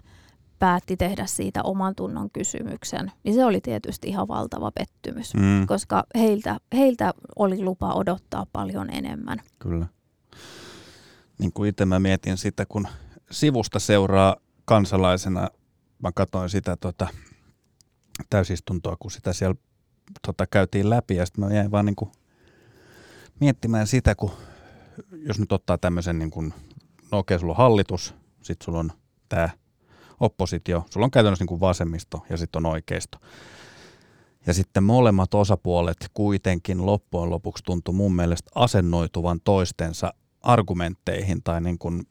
päätti tehdä siitä oman tunnon kysymyksen, niin se oli tietysti ihan valtava pettymys, mm. koska heiltä, heiltä oli lupa odottaa paljon enemmän. Kyllä. Niin kuin itse mä mietin sitä, kun sivusta seuraa kansalaisena, mä katsoin sitä tota, täysistuntoa, kun sitä siellä tota, käytiin läpi ja sitten mä jäin vaan niin kuin miettimään sitä, kun jos nyt ottaa tämmöisen, niin kuin, no okei, sulla on hallitus, sitten sulla on tämä oppositio, sulla on käytännössä niin kuin vasemmisto ja sitten on oikeisto. Ja sitten molemmat osapuolet kuitenkin loppujen lopuksi tuntui mun mielestä asennoituvan toistensa argumentteihin tai niin kuin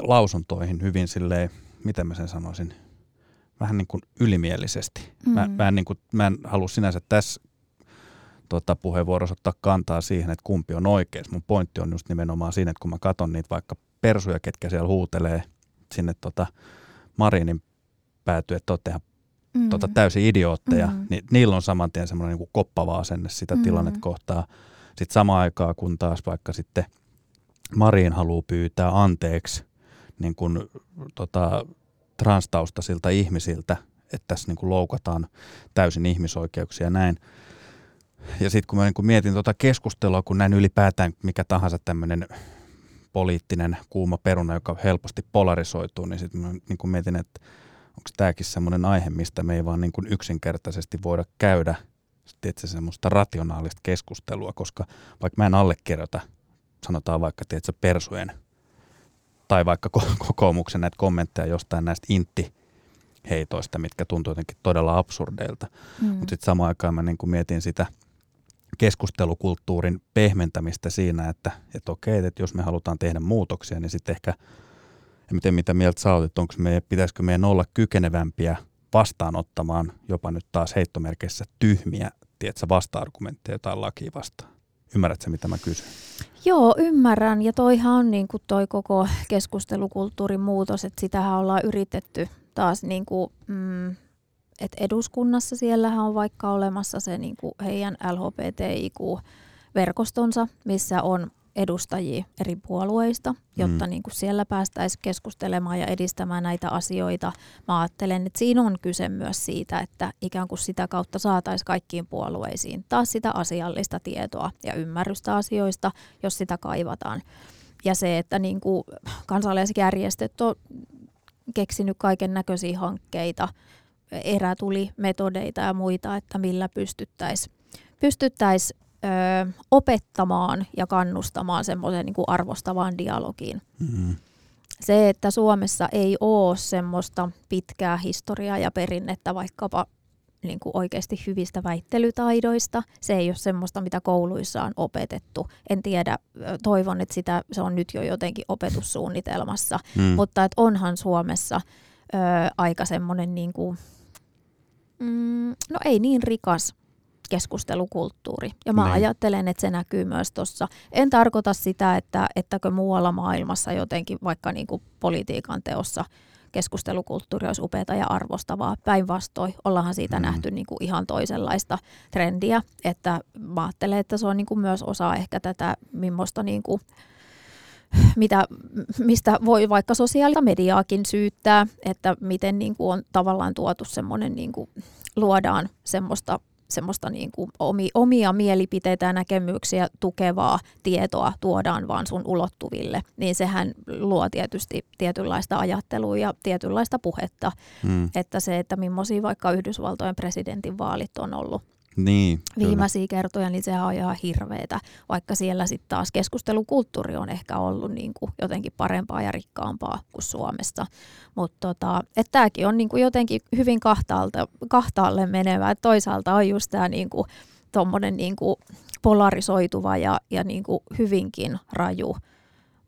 lausuntoihin hyvin silleen, miten mä sen sanoisin, vähän niin kuin ylimielisesti. Mm. Mä, mä, en, niin kuin, mä en halua sinänsä tässä tota, puheenvuorossa ottaa kantaa siihen, että kumpi on oikein. Mun pointti on just nimenomaan siinä, että kun mä katson niitä vaikka persuja, ketkä siellä huutelee sinne tota Marinin päätyä, että olette mm. tota, täysin idiootteja, mm. niin niillä on saman tien semmoinen niin koppava asenne sitä mm. tilannetta kohtaa. Sitten samaan aikaan, kun taas vaikka sitten Marin haluaa pyytää anteeksi niin kuin, tota, transtaustasilta ihmisiltä, että tässä niin kuin loukataan täysin ihmisoikeuksia näin. Ja sitten kun mä niin kuin mietin tuota keskustelua, kun näin ylipäätään mikä tahansa tämmöinen poliittinen kuuma peruna, joka helposti polarisoituu, niin sitten mä niin kuin mietin, että onko tämäkin semmoinen aihe, mistä me ei vaan niin kuin yksinkertaisesti voida käydä tiedätkö, semmoista rationaalista keskustelua, koska vaikka mä en allekirjoita, sanotaan vaikka tiedätkö, persujen tai vaikka kokoomuksen näitä kommentteja jostain näistä intti heitoista, mitkä tuntuu jotenkin todella absurdeilta. Mm. Mutta sitten samaan aikaan mä niin kuin mietin sitä keskustelukulttuurin pehmentämistä siinä, että, että okei, että jos me halutaan tehdä muutoksia, niin sitten ehkä, en tiedä mitä mieltä sä olet, että onko me, pitäisikö meidän olla kykenevämpiä vastaanottamaan jopa nyt taas heittomerkeissä tyhmiä tiedätkö, vasta-argumentteja tai lakia vastaan. Ymmärrätkö, mitä mä kysyn? Joo, ymmärrän. Ja toihan on niin kuin toi koko keskustelukulttuurin muutos, että sitähän ollaan yritetty taas niin kuin, mm, että eduskunnassa siellähän on vaikka olemassa se niin kuin heidän LHBTIQ-verkostonsa, missä on edustajia eri puolueista, jotta mm. niin kuin siellä päästäisiin keskustelemaan ja edistämään näitä asioita. Mä ajattelen, että siinä on kyse myös siitä, että ikään kuin sitä kautta saataisiin kaikkiin puolueisiin taas sitä asiallista tietoa ja ymmärrystä asioista, jos sitä kaivataan. Ja se, että niin kuin kansalaisjärjestöt on keksinyt kaiken näköisiä hankkeita, erätulimetodeita ja muita, että millä pystyttäisiin pystyttäisi ö, opettamaan ja kannustamaan semmoiseen niin arvostavaan dialogiin. Mm-hmm. Se, että Suomessa ei ole semmoista pitkää historiaa ja perinnettä vaikkapa niin kuin oikeasti hyvistä väittelytaidoista. Se ei ole semmoista, mitä kouluissa on opetettu. En tiedä, toivon, että sitä, se on nyt jo jotenkin opetussuunnitelmassa, mm. mutta että onhan Suomessa ö, aika semmoinen, niin kuin, mm, no ei niin rikas keskustelukulttuuri. Ja mä niin. ajattelen, että se näkyy myös tuossa. En tarkoita sitä, että ettäkö muualla maailmassa jotenkin vaikka niin kuin politiikan teossa keskustelukulttuuri olisi upeata ja arvostavaa. Päinvastoin ollaanhan siitä mm. nähty niin kuin ihan toisenlaista trendiä. Että mä ajattelen, että se on niin kuin myös osa ehkä tätä, millaista niin kuin, mitä, mistä voi vaikka sosiaalista mediaakin syyttää, että miten niin kuin on tavallaan tuotu semmoinen, niin kuin, luodaan semmoista semmoista niin kuin omia mielipiteitä ja näkemyksiä tukevaa tietoa tuodaan vaan sun ulottuville, niin sehän luo tietysti tietynlaista ajattelua ja tietynlaista puhetta. Hmm. Että se, että millaisia vaikka Yhdysvaltojen presidentin vaalit on ollut Niin, kyllä. viimeisiä kertoja, niin sehän on ihan hirveetä, vaikka siellä sitten taas keskustelukulttuuri on ehkä ollut niin kuin jotenkin parempaa ja rikkaampaa kuin Suomessa. Mutta tota, tämäkin on niin kuin jotenkin hyvin kahtaalta, kahtaalle menevä. Et toisaalta on just tämä niin kuin, niin kuin polarisoituva ja, ja niin kuin hyvinkin raju,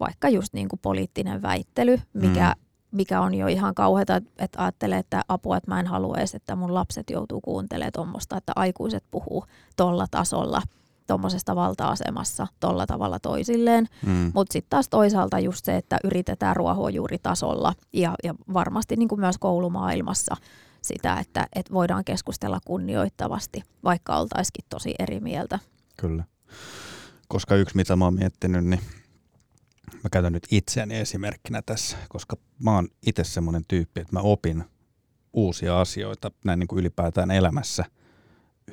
vaikka just niin kuin poliittinen väittely, mikä mm mikä on jo ihan kauheata, että ajattelee, että apua, että mä en halua edes, että mun lapset joutuu kuuntelemaan tuommoista, että aikuiset puhuu tolla tasolla, tuommoisesta valta-asemassa tolla tavalla toisilleen. Mm. Mutta sitten taas toisaalta just se, että yritetään ruohonjuuritasolla ja, ja varmasti niin kuin myös koulumaailmassa sitä, että, että voidaan keskustella kunnioittavasti, vaikka oltaisikin tosi eri mieltä. Kyllä. Koska yksi, mitä mä oon miettinyt, niin mä käytän nyt itseäni esimerkkinä tässä, koska mä oon itse semmoinen tyyppi, että mä opin uusia asioita näin niin kuin ylipäätään elämässä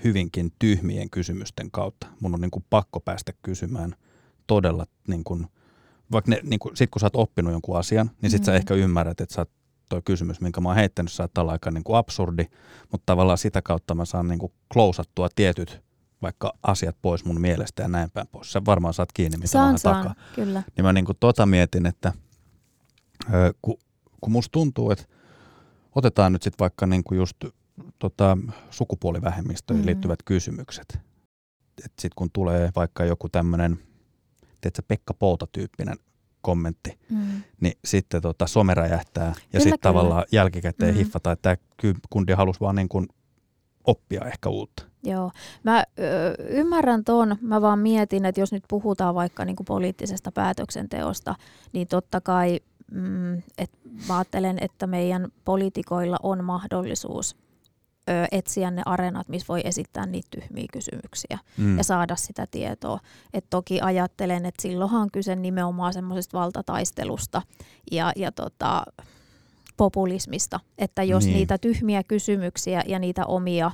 hyvinkin tyhmien kysymysten kautta. Mun on niin kuin pakko päästä kysymään todella, niin kuin, vaikka ne, niin kuin, sit kun sä oot oppinut jonkun asian, niin sit mm. sä ehkä ymmärrät, että sä oot toi kysymys, minkä mä oon heittänyt, saattaa olla aika niin kuin absurdi, mutta tavallaan sitä kautta mä saan niin kuin klousattua tietyt vaikka asiat pois mun mielestä ja näin päin pois. Sä varmaan saat kiinni, mitä saan, mä saan, takaa. kyllä. Niin mä niin kuin tota mietin, että kun, kun musta tuntuu, että otetaan nyt sitten vaikka niin kuin just tota, sukupuolivähemmistöihin mm. liittyvät kysymykset. Sitten kun tulee vaikka joku tämmöinen, teetkö Pekka Pouta-tyyppinen kommentti, mm. niin sitten tota, some räjähtää ja sitten tavallaan jälkikäteen mm. hiffataan, että tämä kundi halusi vaan niin kuin oppia ehkä uutta. Joo, mä ö, ymmärrän ton, mä vaan mietin, että jos nyt puhutaan vaikka niinku poliittisesta päätöksenteosta, niin totta kai mm, et mä ajattelen, että meidän poliitikoilla on mahdollisuus ö, etsiä ne areenat, missä voi esittää niitä tyhmiä kysymyksiä mm. ja saada sitä tietoa. Et toki ajattelen, että silloinhan on kyse nimenomaan semmoisesta valtataistelusta ja, ja tota, populismista, että jos niin. niitä tyhmiä kysymyksiä ja niitä omia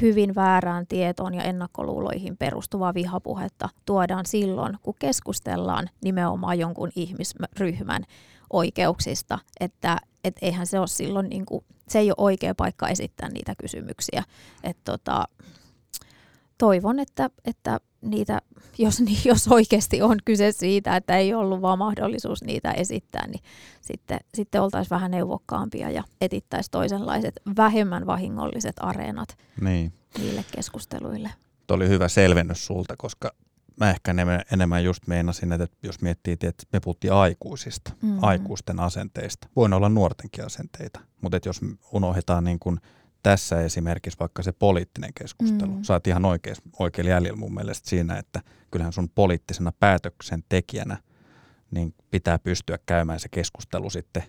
hyvin väärään tietoon ja ennakkoluuloihin perustuvaa vihapuhetta tuodaan silloin, kun keskustellaan nimenomaan jonkun ihmisryhmän oikeuksista, että et eihän se ole silloin, niin kuin, se ei ole oikea paikka esittää niitä kysymyksiä. Et tota, toivon, että, että niitä, jos, jos oikeasti on kyse siitä, että ei ollut vaan mahdollisuus niitä esittää, niin sitten, sitten oltaisiin vähän neuvokkaampia ja etittäisiin toisenlaiset vähemmän vahingolliset areenat niin. niille keskusteluille. Tuo oli hyvä selvennys sulta, koska mä ehkä enemmän just meinasin, että jos miettii, että me puhuttiin aikuisista, mm-hmm. aikuisten asenteista. Voin olla nuortenkin asenteita, mutta jos unohdetaan niin kuin – tässä esimerkiksi vaikka se poliittinen keskustelu. Mm. Saat ihan oikein, oikein jäljellä mun mielestä siinä, että kyllähän sun poliittisena päätöksentekijänä niin pitää pystyä käymään se keskustelu sitten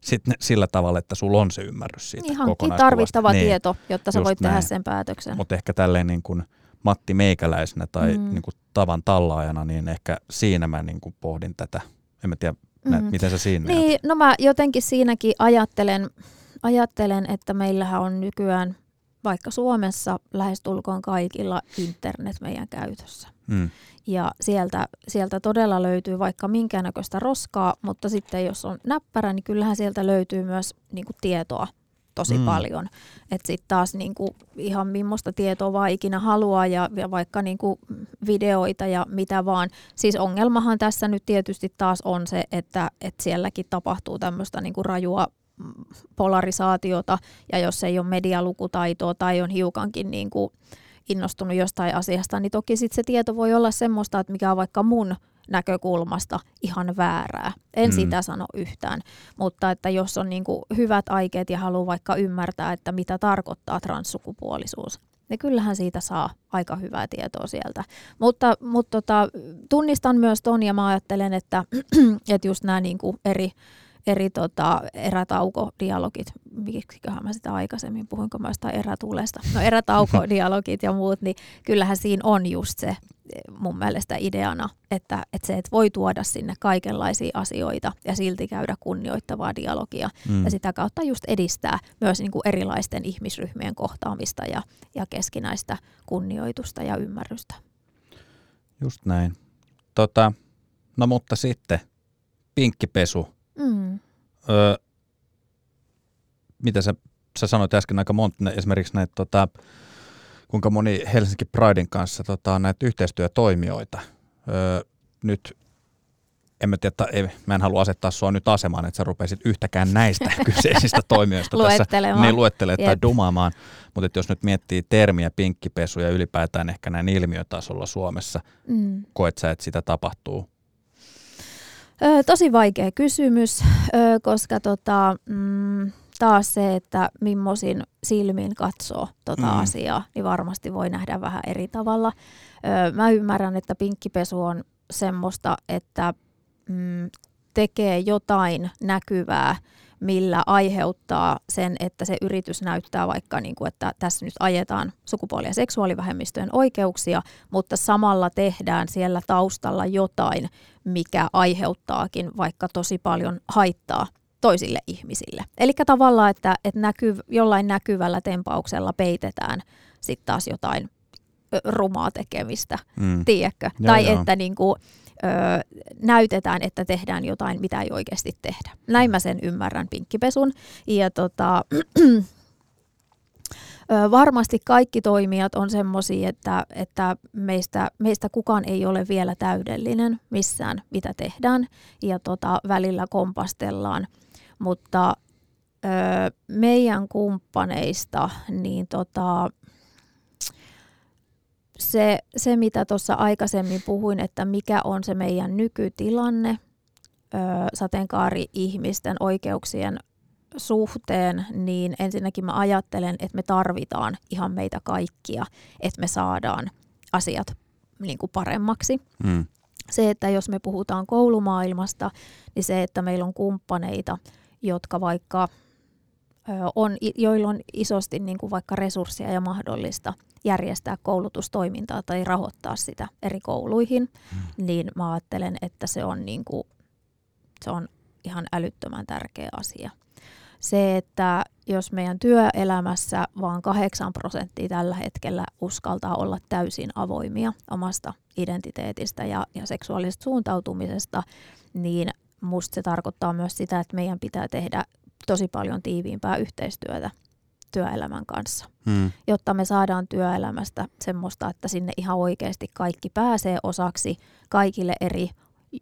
sitten sillä tavalla, että sulla on se ymmärrys siitä Ihan tarvittava niin, tieto, jotta sä voit näin. tehdä sen päätöksen. Mutta ehkä tälleen niin kuin Matti Meikäläisenä tai mm. niin kuin tavan tallaajana, niin ehkä siinä mä niin kuin pohdin tätä. En mä tiedä, mm. näet, miten sä siinä Niin, näet? no mä jotenkin siinäkin ajattelen, ajattelen, että meillähän on nykyään vaikka Suomessa lähestulkoon kaikilla internet meidän käytössä. Mm. Ja sieltä, sieltä todella löytyy vaikka minkäännäköistä roskaa, mutta sitten jos on näppärä, niin kyllähän sieltä löytyy myös niin kuin, tietoa tosi mm. paljon. Että sitten taas niin kuin, ihan millaista tietoa vaan ikinä haluaa ja, ja vaikka niin kuin, videoita ja mitä vaan. Siis ongelmahan tässä nyt tietysti taas on se, että, että sielläkin tapahtuu tämmöistä niin kuin rajua polarisaatiota ja jos ei ole medialukutaitoa tai on hiukankin niin kuin innostunut jostain asiasta, niin toki sit se tieto voi olla semmoista, että mikä on vaikka mun näkökulmasta ihan väärää. En mm. sitä sano yhtään, mutta että jos on niin kuin hyvät aikeet ja haluaa vaikka ymmärtää, että mitä tarkoittaa transsukupuolisuus, niin kyllähän siitä saa aika hyvää tietoa sieltä. Mutta, mutta tota, tunnistan myös ton ja mä ajattelen, että, että just nämä niin kuin eri eri tota, erätaukodialogit, miksiköhän mä sitä aikaisemmin puhuinko mä jostain erätulesta, no erätaukodialogit ja muut, niin kyllähän siinä on just se mun mielestä ideana, että, että se, että voi tuoda sinne kaikenlaisia asioita ja silti käydä kunnioittavaa dialogia mm. ja sitä kautta just edistää myös niin kuin erilaisten ihmisryhmien kohtaamista ja, ja keskinäistä kunnioitusta ja ymmärrystä. Just näin. Tota, no mutta sitten pinkkipesu Mm. Öö, mitä sä, sä sanoit äsken aika monta, esimerkiksi näitä tota, kuinka moni Helsinki Pridein kanssa tota, näitä yhteistyötoimijoita. Öö, nyt en mä tiedä, ei, mä en halua asettaa sua nyt asemaan, että sä rupeisit yhtäkään näistä kyseisistä toimijoista tässä niin luettelee tai dumaamaan. Mutta jos nyt miettii termiä pinkkipesu ja ylipäätään ehkä näin ilmiötasolla Suomessa, mm. koet sä, että sitä tapahtuu? Ö, tosi vaikea kysymys, ö, koska tota, mm, taas se, että millaisin silmin katsoo tota mm. asiaa, niin varmasti voi nähdä vähän eri tavalla. Ö, mä ymmärrän, että pinkkipesu on semmoista, että mm, tekee jotain näkyvää, millä aiheuttaa sen, että se yritys näyttää vaikka, niin kuin, että tässä nyt ajetaan sukupuoli- ja seksuaalivähemmistöjen oikeuksia, mutta samalla tehdään siellä taustalla jotain, mikä aiheuttaakin vaikka tosi paljon haittaa toisille ihmisille. Eli tavallaan, että, että näkyv, jollain näkyvällä tempauksella peitetään sitten taas jotain rumaa tekemistä, mm. tiedätkö? Joo, tai joo. että niin kuin, ö, näytetään, että tehdään jotain, mitä ei oikeasti tehdä. Näin mä sen ymmärrän pinkkipesun. Ja tota, varmasti kaikki toimijat on semmoisia, että, että meistä, meistä kukaan ei ole vielä täydellinen missään, mitä tehdään. Ja tota, välillä kompastellaan. Mutta ö, meidän kumppaneista, niin tota, se, se mitä tuossa aikaisemmin puhuin, että mikä on se meidän nykytilanne ö, sateenkaari-ihmisten oikeuksien suhteen, niin ensinnäkin mä ajattelen, että me tarvitaan ihan meitä kaikkia, että me saadaan asiat niin kuin paremmaksi. Mm. Se, että jos me puhutaan koulumaailmasta, niin se, että meillä on kumppaneita, jotka vaikka on, joilla on isosti niin kuin vaikka resursseja ja mahdollista järjestää koulutustoimintaa tai rahoittaa sitä eri kouluihin, hmm. niin mä ajattelen, että se on, niin kuin, se on ihan älyttömän tärkeä asia. Se, että jos meidän työelämässä vaan 8 prosenttia tällä hetkellä uskaltaa olla täysin avoimia omasta identiteetistä ja, ja seksuaalisesta suuntautumisesta, niin musta se tarkoittaa myös sitä, että meidän pitää tehdä tosi paljon tiiviimpää yhteistyötä työelämän kanssa, hmm. jotta me saadaan työelämästä semmoista, että sinne ihan oikeasti kaikki pääsee osaksi kaikille eri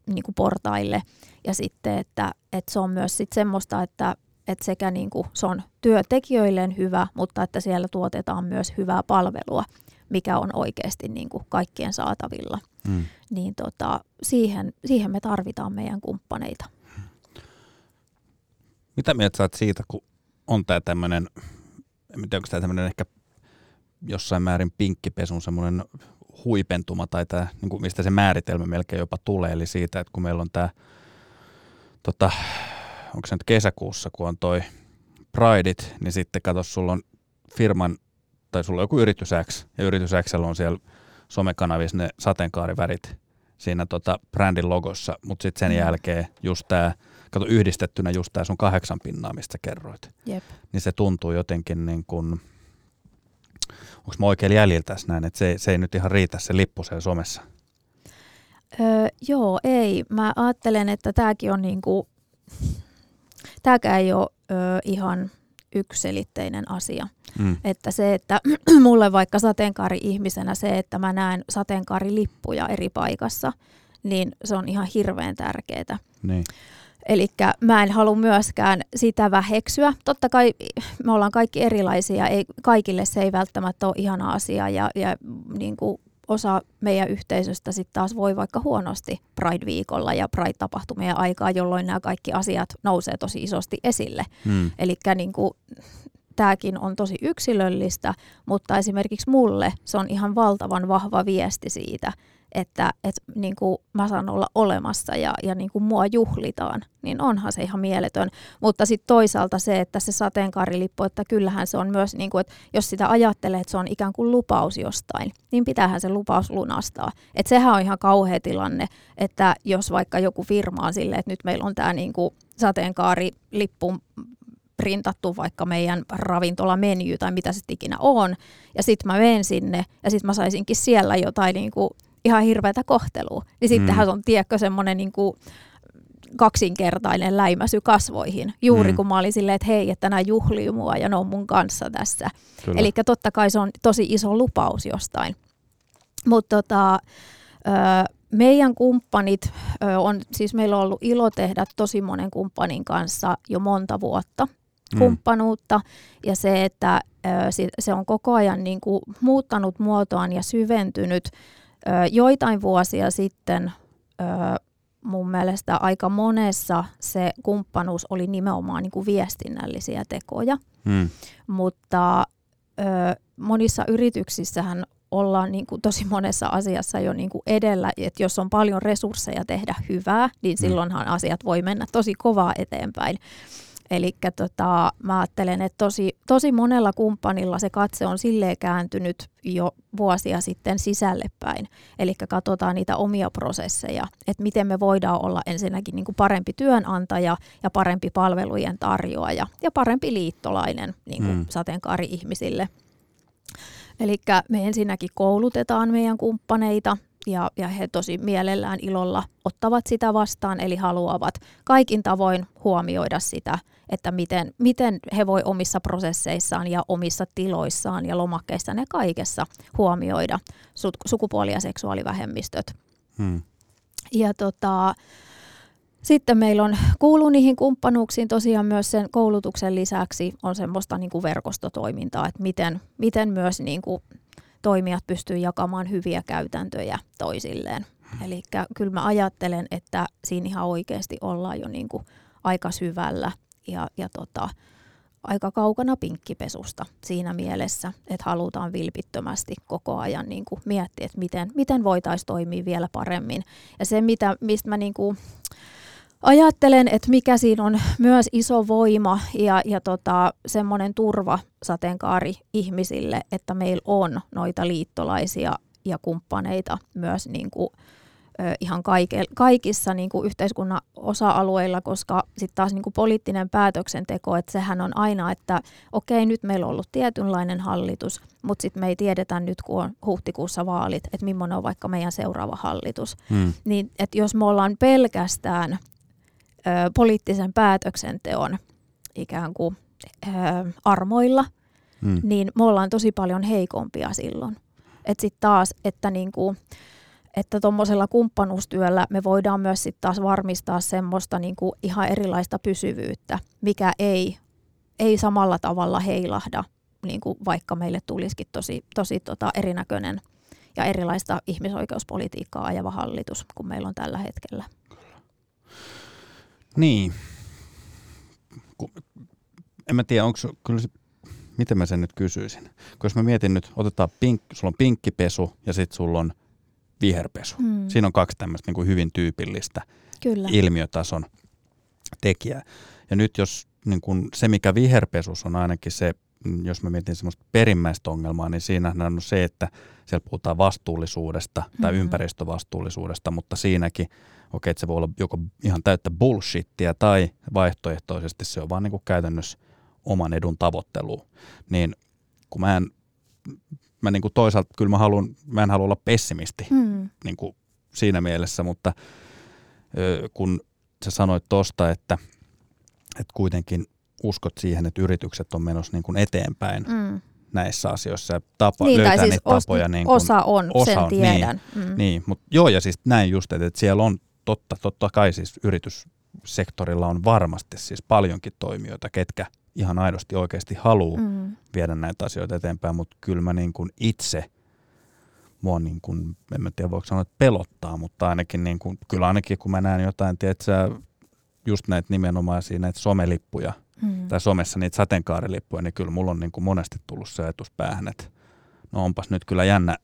niin kuin portaille ja sitten, että, että se on myös sit semmoista, että, että sekä niin kuin se on työntekijöilleen hyvä, mutta että siellä tuotetaan myös hyvää palvelua, mikä on oikeasti niin kuin kaikkien saatavilla. Hmm. Niin tota, siihen, siihen me tarvitaan meidän kumppaneita. Mitä mieltä sä siitä, kun on tämä tämmöinen, en tiedä onko tämä tämmöinen ehkä jossain määrin pinkkipesun semmoinen huipentuma tai tämä, niin kuin mistä se määritelmä melkein jopa tulee, eli siitä, että kun meillä on tämä, tota, onko se nyt kesäkuussa, kun on toi Prideit, niin sitten kato, sulla on firman, tai sulla on joku yritys X, ja yritys X on siellä somekanavissa ne sateenkaarivärit siinä tota brändin logossa, mutta sitten sen mm. jälkeen just tämä kato yhdistettynä just tämä sun kahdeksan pinnaa, mistä kerroit. Jep. Niin se tuntuu jotenkin niin kuin, onko mä oikein jäljillä tässä näin, että se, se ei nyt ihan riitä se lippu siellä somessa? Öö, joo, ei. Mä ajattelen, että tämäkin on niinku, tämäkään ei ole öö, ihan yksilitteinen asia. Mm. Että se, että mulle vaikka sateenkaari-ihmisenä se, että mä näen sateenkaarilippuja eri paikassa, niin se on ihan hirveän tärkeää. Niin. Eli mä en halua myöskään sitä väheksyä. Totta kai me ollaan kaikki erilaisia, ei, kaikille se ei välttämättä ole ihana asia ja, ja niin kuin osa meidän yhteisöstä sitten taas voi vaikka huonosti Pride-viikolla ja Pride-tapahtumien aikaa, jolloin nämä kaikki asiat nousee tosi isosti esille. Hmm. Eli niin tämäkin on tosi yksilöllistä, mutta esimerkiksi mulle se on ihan valtavan vahva viesti siitä, että, että niin kuin mä saan olla olemassa ja, ja niin kuin mua juhlitaan, niin onhan se ihan mieletön. Mutta sitten toisaalta se, että se sateenkaarilippu, että kyllähän se on myös, niin kuin, että jos sitä ajattelee, että se on ikään kuin lupaus jostain, niin pitäähän se lupaus lunastaa. Että sehän on ihan kauhea tilanne, että jos vaikka joku firma on silleen, että nyt meillä on tämä niin sateenkaarilippu printattu vaikka meidän ravintolameny tai mitä se ikinä on, ja sitten mä menen sinne, ja sitten mä saisinkin siellä jotain niin kuin ihan hirveätä kohtelua. Niin sittenhän mm. on, tiedätkö, semmoinen niin kuin, kaksinkertainen läimäsy kasvoihin. Juuri Mm. kun mä olin silleen, että hei, että nämä juhlii mua ja ne on mun kanssa tässä. Eli totta kai se on tosi iso lupaus jostain. Mutta tota, meidän kumppanit, on, siis meillä on ollut ilo tehdä tosi monen kumppanin kanssa jo monta vuotta Mm. kumppanuutta. Ja se, että se on koko ajan niin kuin muuttanut muotoaan ja syventynyt. Joitain vuosia sitten mun mielestä aika monessa se kumppanuus oli nimenomaan niin kuin viestinnällisiä tekoja Mm. mutta monissa yrityksissähän ollaan niin kuin tosi monessa asiassa jo niin kuin edellä, että jos on paljon resursseja tehdä hyvää, niin Mm. silloinhan asiat voi mennä tosi kovaa eteenpäin. Eli tota, mä ajattelen, että tosi, tosi monella kumppanilla se katse on silleen kääntynyt jo vuosia sitten sisälle päin. Eli katsotaan niitä omia prosesseja, että miten me voidaan olla ensinnäkin niin kuin parempi työnantaja ja parempi palvelujen tarjoaja ja parempi liittolainen niin kuin Mm. mm. sateenkaari-ihmisille. Eli me ensinnäkin koulutetaan meidän kumppaneita ja, ja he tosi mielellään ilolla ottavat sitä vastaan, eli haluavat kaikin tavoin huomioida sitä, että miten, miten he voi omissa prosesseissaan ja omissa tiloissaan ja lomakkeissaan ja kaikessa huomioida su- sukupuoli- ja seksuaalivähemmistöt. Mm. Ja tota, sitten meillä on, kuuluu niihin kumppanuuksiin tosiaan myös sen koulutuksen lisäksi on semmoista niin kuin verkostotoimintaa, että miten, miten myös niin kuin toimijat pystyy jakamaan hyviä käytäntöjä toisilleen. Eli kyllä mä ajattelen, että siinä ihan oikeasti ollaan jo niin kuin aika syvällä ja, ja tota, aika kaukana pinkkipesusta siinä mielessä, että halutaan vilpittömästi koko ajan niin kuin miettiä, että miten, miten voitaisiin toimia vielä paremmin. Ja se, mitä, mistä mä niin kuin ajattelen, että mikä siinä on myös iso voima ja, ja tota, semmoinen turva sateenkaari ihmisille, että meillä on noita liittolaisia ja kumppaneita myös niin kuin, ihan kaike, kaikissa niin kuin yhteiskunnan osa-alueilla, koska sitten taas niin kuin poliittinen päätöksenteko, että sehän on aina, että okei, nyt meillä on ollut tietynlainen hallitus, mutta sitten me ei tiedetä nyt, kun on huhtikuussa vaalit, että millainen on vaikka meidän seuraava hallitus. Mm. Niin, että jos me ollaan pelkästään ö, poliittisen päätöksenteon ikään kuin ö, armoilla, Mm. niin me ollaan tosi paljon heikompia silloin. Että sitten taas, että niinku, että tuommoisella kumppanuustyöllä me voidaan myös sitten taas varmistaa semmoista niinku ihan erilaista pysyvyyttä, mikä ei, ei samalla tavalla heilahda, niinku vaikka meille tulisikin tosi, tosi tota erinäköinen ja erilaista ihmisoikeuspolitiikkaa ajava hallitus kuin meillä on tällä hetkellä. Niin. En mä tiedä, onko kyllä se, miten mä sen nyt kysyisin. Kun jos mä mietin nyt, otetaan pink, sulla on pinkkipesu ja sitten sulla on viherpesu. Mm. Siinä on kaksi tämmöistä niin kuin hyvin tyypillistä Kyllä. ilmiötason tekijää. Ja nyt jos niin kun se, mikä viherpesus on ainakin se, jos mä mietin semmoista perimmäistä ongelmaa, niin siinähän on se, että siellä puhutaan vastuullisuudesta tai Mhm. ympäristövastuullisuudesta, mutta siinäkin, okei, että se voi olla joko ihan täyttä bullshittia tai vaihtoehtoisesti se on vaan niin kuin käytännössä oman edun tavoittelua. Niin kun mä en, mä niin kuin toisaalta kyllä mä, haluan, mä en halua olla pessimisti, Mm. niin kuin siinä mielessä, mutta ö, kun sä sanoit tuosta, että, että kuitenkin uskot siihen, että yritykset on menossa niin kuin eteenpäin Mm. näissä asioissa ja tapa, Niin, löytää siis niitä os, tapoja. Niin kuin, osa on, osa sen on, niin. tiedän. Mm. Niin, mutta joo, ja siis näin just, että, että siellä on totta, totta kai siis yrityssektorilla on varmasti siis paljonkin toimijoita, ketkä ihan aidosti oikeasti haluaa Mm. viedä näitä asioita eteenpäin, mutta kyllä mä niin kuin itse, mua niin kuin, en mä tiedä voiko sanoa, että pelottaa, mutta ainakin niin kuin, kyllä ainakin kun mä näen jotain, tiedät sä, just näitä nimenomaisia näitä somelippuja, Mm. tai somessa niitä sateenkaarilippuja, niin kyllä mulla on niin kuin monesti tullut se ajatus päähän, että no onpas nyt kyllä jännä,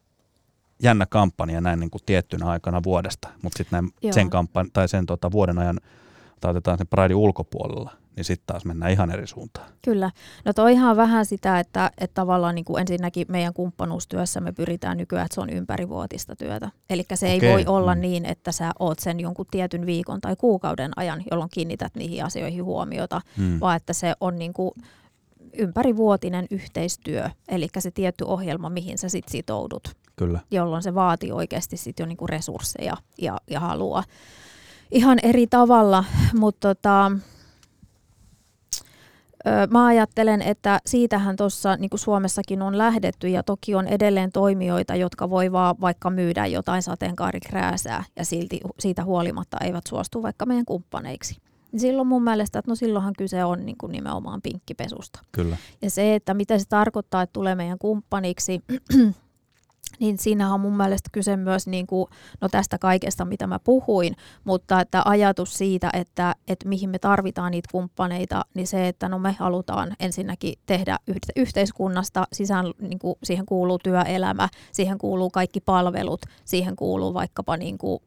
jännä kampanja näin niin kuin tiettynä aikana vuodesta, mutta sitten Joo. sen, kampan, tai sen tota vuoden ajan, tai otetaan sen Pride ulkopuolella, niin sitten taas mennään ihan eri suuntaan. Kyllä. No toihan on vähän sitä, että, että tavallaan niin kuin ensinnäkin meidän kumppanuustyössä me pyritään nykyään, että se on ympärivuotista työtä. Eli se ei Okei, voi olla mm. niin, että sä oot sen jonkun tietyn viikon tai kuukauden ajan, jolloin kiinnität niihin asioihin huomiota, Hmm. vaan että se on niin kuin ympärivuotinen yhteistyö, eli se tietty ohjelma, mihin sä sit sitoudut, Kyllä. jolloin se vaatii oikeasti sit jo niin kuin resursseja ja, ja halua. ihan eri tavalla, mutta tota, Mä ajattelen, että siitähän tuossa niin Suomessakin on lähdetty ja toki on edelleen toimijoita, jotka voi vaan vaikka myydä jotain sateenkaarikrääsää ja silti siitä huolimatta eivät suostu vaikka meidän kumppaneiksi. Silloin mun mielestä, että no silloinhan kyse on niin kuin nimenomaan pinkkipesusta. Kyllä. Ja se, että mitä se tarkoittaa, että tulee meidän kumppaniksi, niin siinä on mun mielestä kyse myös niin kuin, no tästä kaikesta, mitä mä puhuin, mutta että ajatus siitä, että, että mihin me tarvitaan niitä kumppaneita, niin se, että no me halutaan ensinnäkin tehdä yhteiskunnasta, sisään, niin kuin, siihen kuuluu työelämä, siihen kuuluu kaikki palvelut, siihen kuuluu vaikkapa niin kuin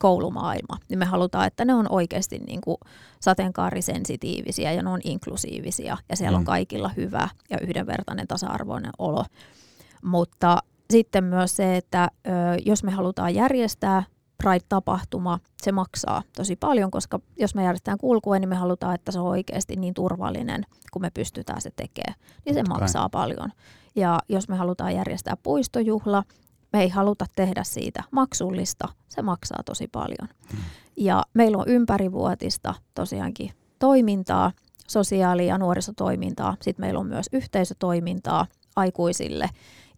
koulumaailma, niin me halutaan, että ne on oikeasti niin kuin sateenkaarisensitiivisiä ja ne on inklusiivisia ja siellä mm. on kaikilla hyvä ja yhdenvertainen tasa-arvoinen olo. Mutta sitten myös se, että ö, jos me halutaan järjestää Pride-tapahtuma, se maksaa tosi paljon, koska jos me järjestetään kulkuen, niin me halutaan, että se on oikeasti niin turvallinen, kun me pystytään se tekemään. Niin se maksaa paljon. Ja jos me halutaan järjestää puistojuhla, me ei haluta tehdä siitä maksullista, se maksaa tosi paljon. Hmm. Ja meillä on ympärivuotista tosiaankin toimintaa, sosiaali- ja nuorisotoimintaa. Sitten meillä on myös yhteisötoimintaa aikuisille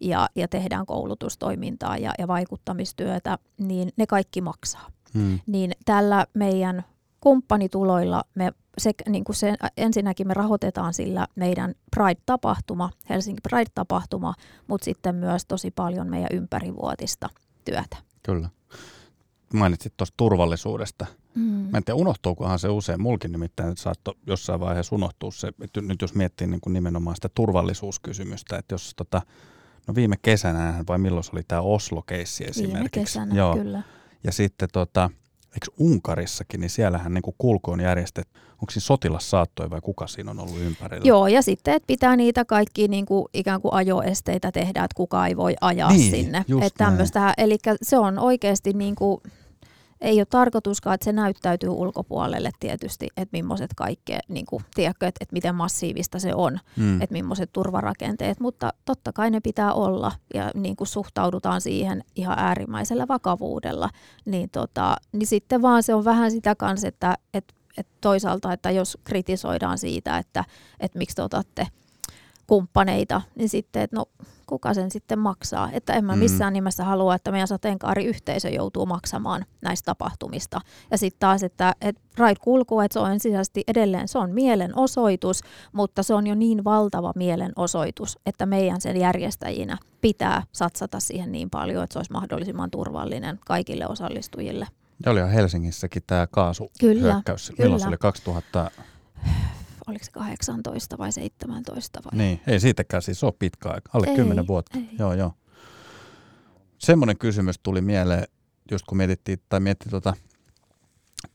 ja, ja tehdään koulutustoimintaa ja, ja vaikuttamistyötä, niin ne kaikki maksaa. Hmm. Niin tällä meidän kumppanituloilla me se, niin kuin se, ensinnäkin me rahoitetaan sillä meidän Pride-tapahtuma, Helsinki Pride-tapahtuma, mutta sitten myös tosi paljon meidän ympärivuotista työtä. Kyllä. Mainitsit tuosta turvallisuudesta. Mm. Mä en tiedä, unohtuukohan se usein. Mulkin nimittäin saattoi jossain vaiheessa unohtua se, että nyt jos miettii niin kuin nimenomaan sitä turvallisuuskysymystä, että jos tota, no viime kesänä vai milloin se oli tämä Oslo-keissi esimerkiksi. Viime kesänä, Joo. kyllä. Ja sitten tota, eikö Unkarissakin, niin siellähän niin kulku on järjestetty, onko siinä sotilassaattoi vai kuka siinä on ollut ympärillä? Joo, ja sitten, että pitää niitä kaikki niin kuin, ikään kuin ajoesteitä tehdä, että kuka ei voi ajaa niin, sinne. Että eli se on oikeasti niin kuin, ei ole tarkoituskaan, että se näyttäytyy ulkopuolelle tietysti, että millaiset kaikkea, niin kuin, tiedätkö, että, että miten massiivista se on, mm. että millaiset turvarakenteet, mutta totta kai ne pitää olla ja niin kuin suhtaudutaan siihen ihan äärimmäisellä vakavuudella, niin, tota, niin sitten vaan se on vähän sitä kanssa, että, että, että toisaalta, että jos kritisoidaan siitä, että, että miksi te otatte kumppaneita, niin sitten, että no kuka sen sitten maksaa. Että en mä mm. missään nimessä halua, että meidän sateenkaariyhteisö joutuu maksamaan näistä tapahtumista. Ja sitten taas, että, että Pride kulkuu, että se on ensisijaisesti edelleen, se on mielenosoitus, mutta se on jo niin valtava mielenosoitus, että meidän sen järjestäjinä pitää satsata siihen niin paljon, että se olisi mahdollisimman turvallinen kaikille osallistujille. Ja oli Helsingissäkin tämä kaasuhyökkäys. Kyllä, Milloin kyllä. se oli 2000? Oliko se 18 vai 17 vai? Niin, ei siitäkään siis ole pitkä aika, alle ei, 10 vuotta. Ei. Joo, joo. Semmoinen kysymys tuli mieleen, just kun mietittiin, tai miettii tuota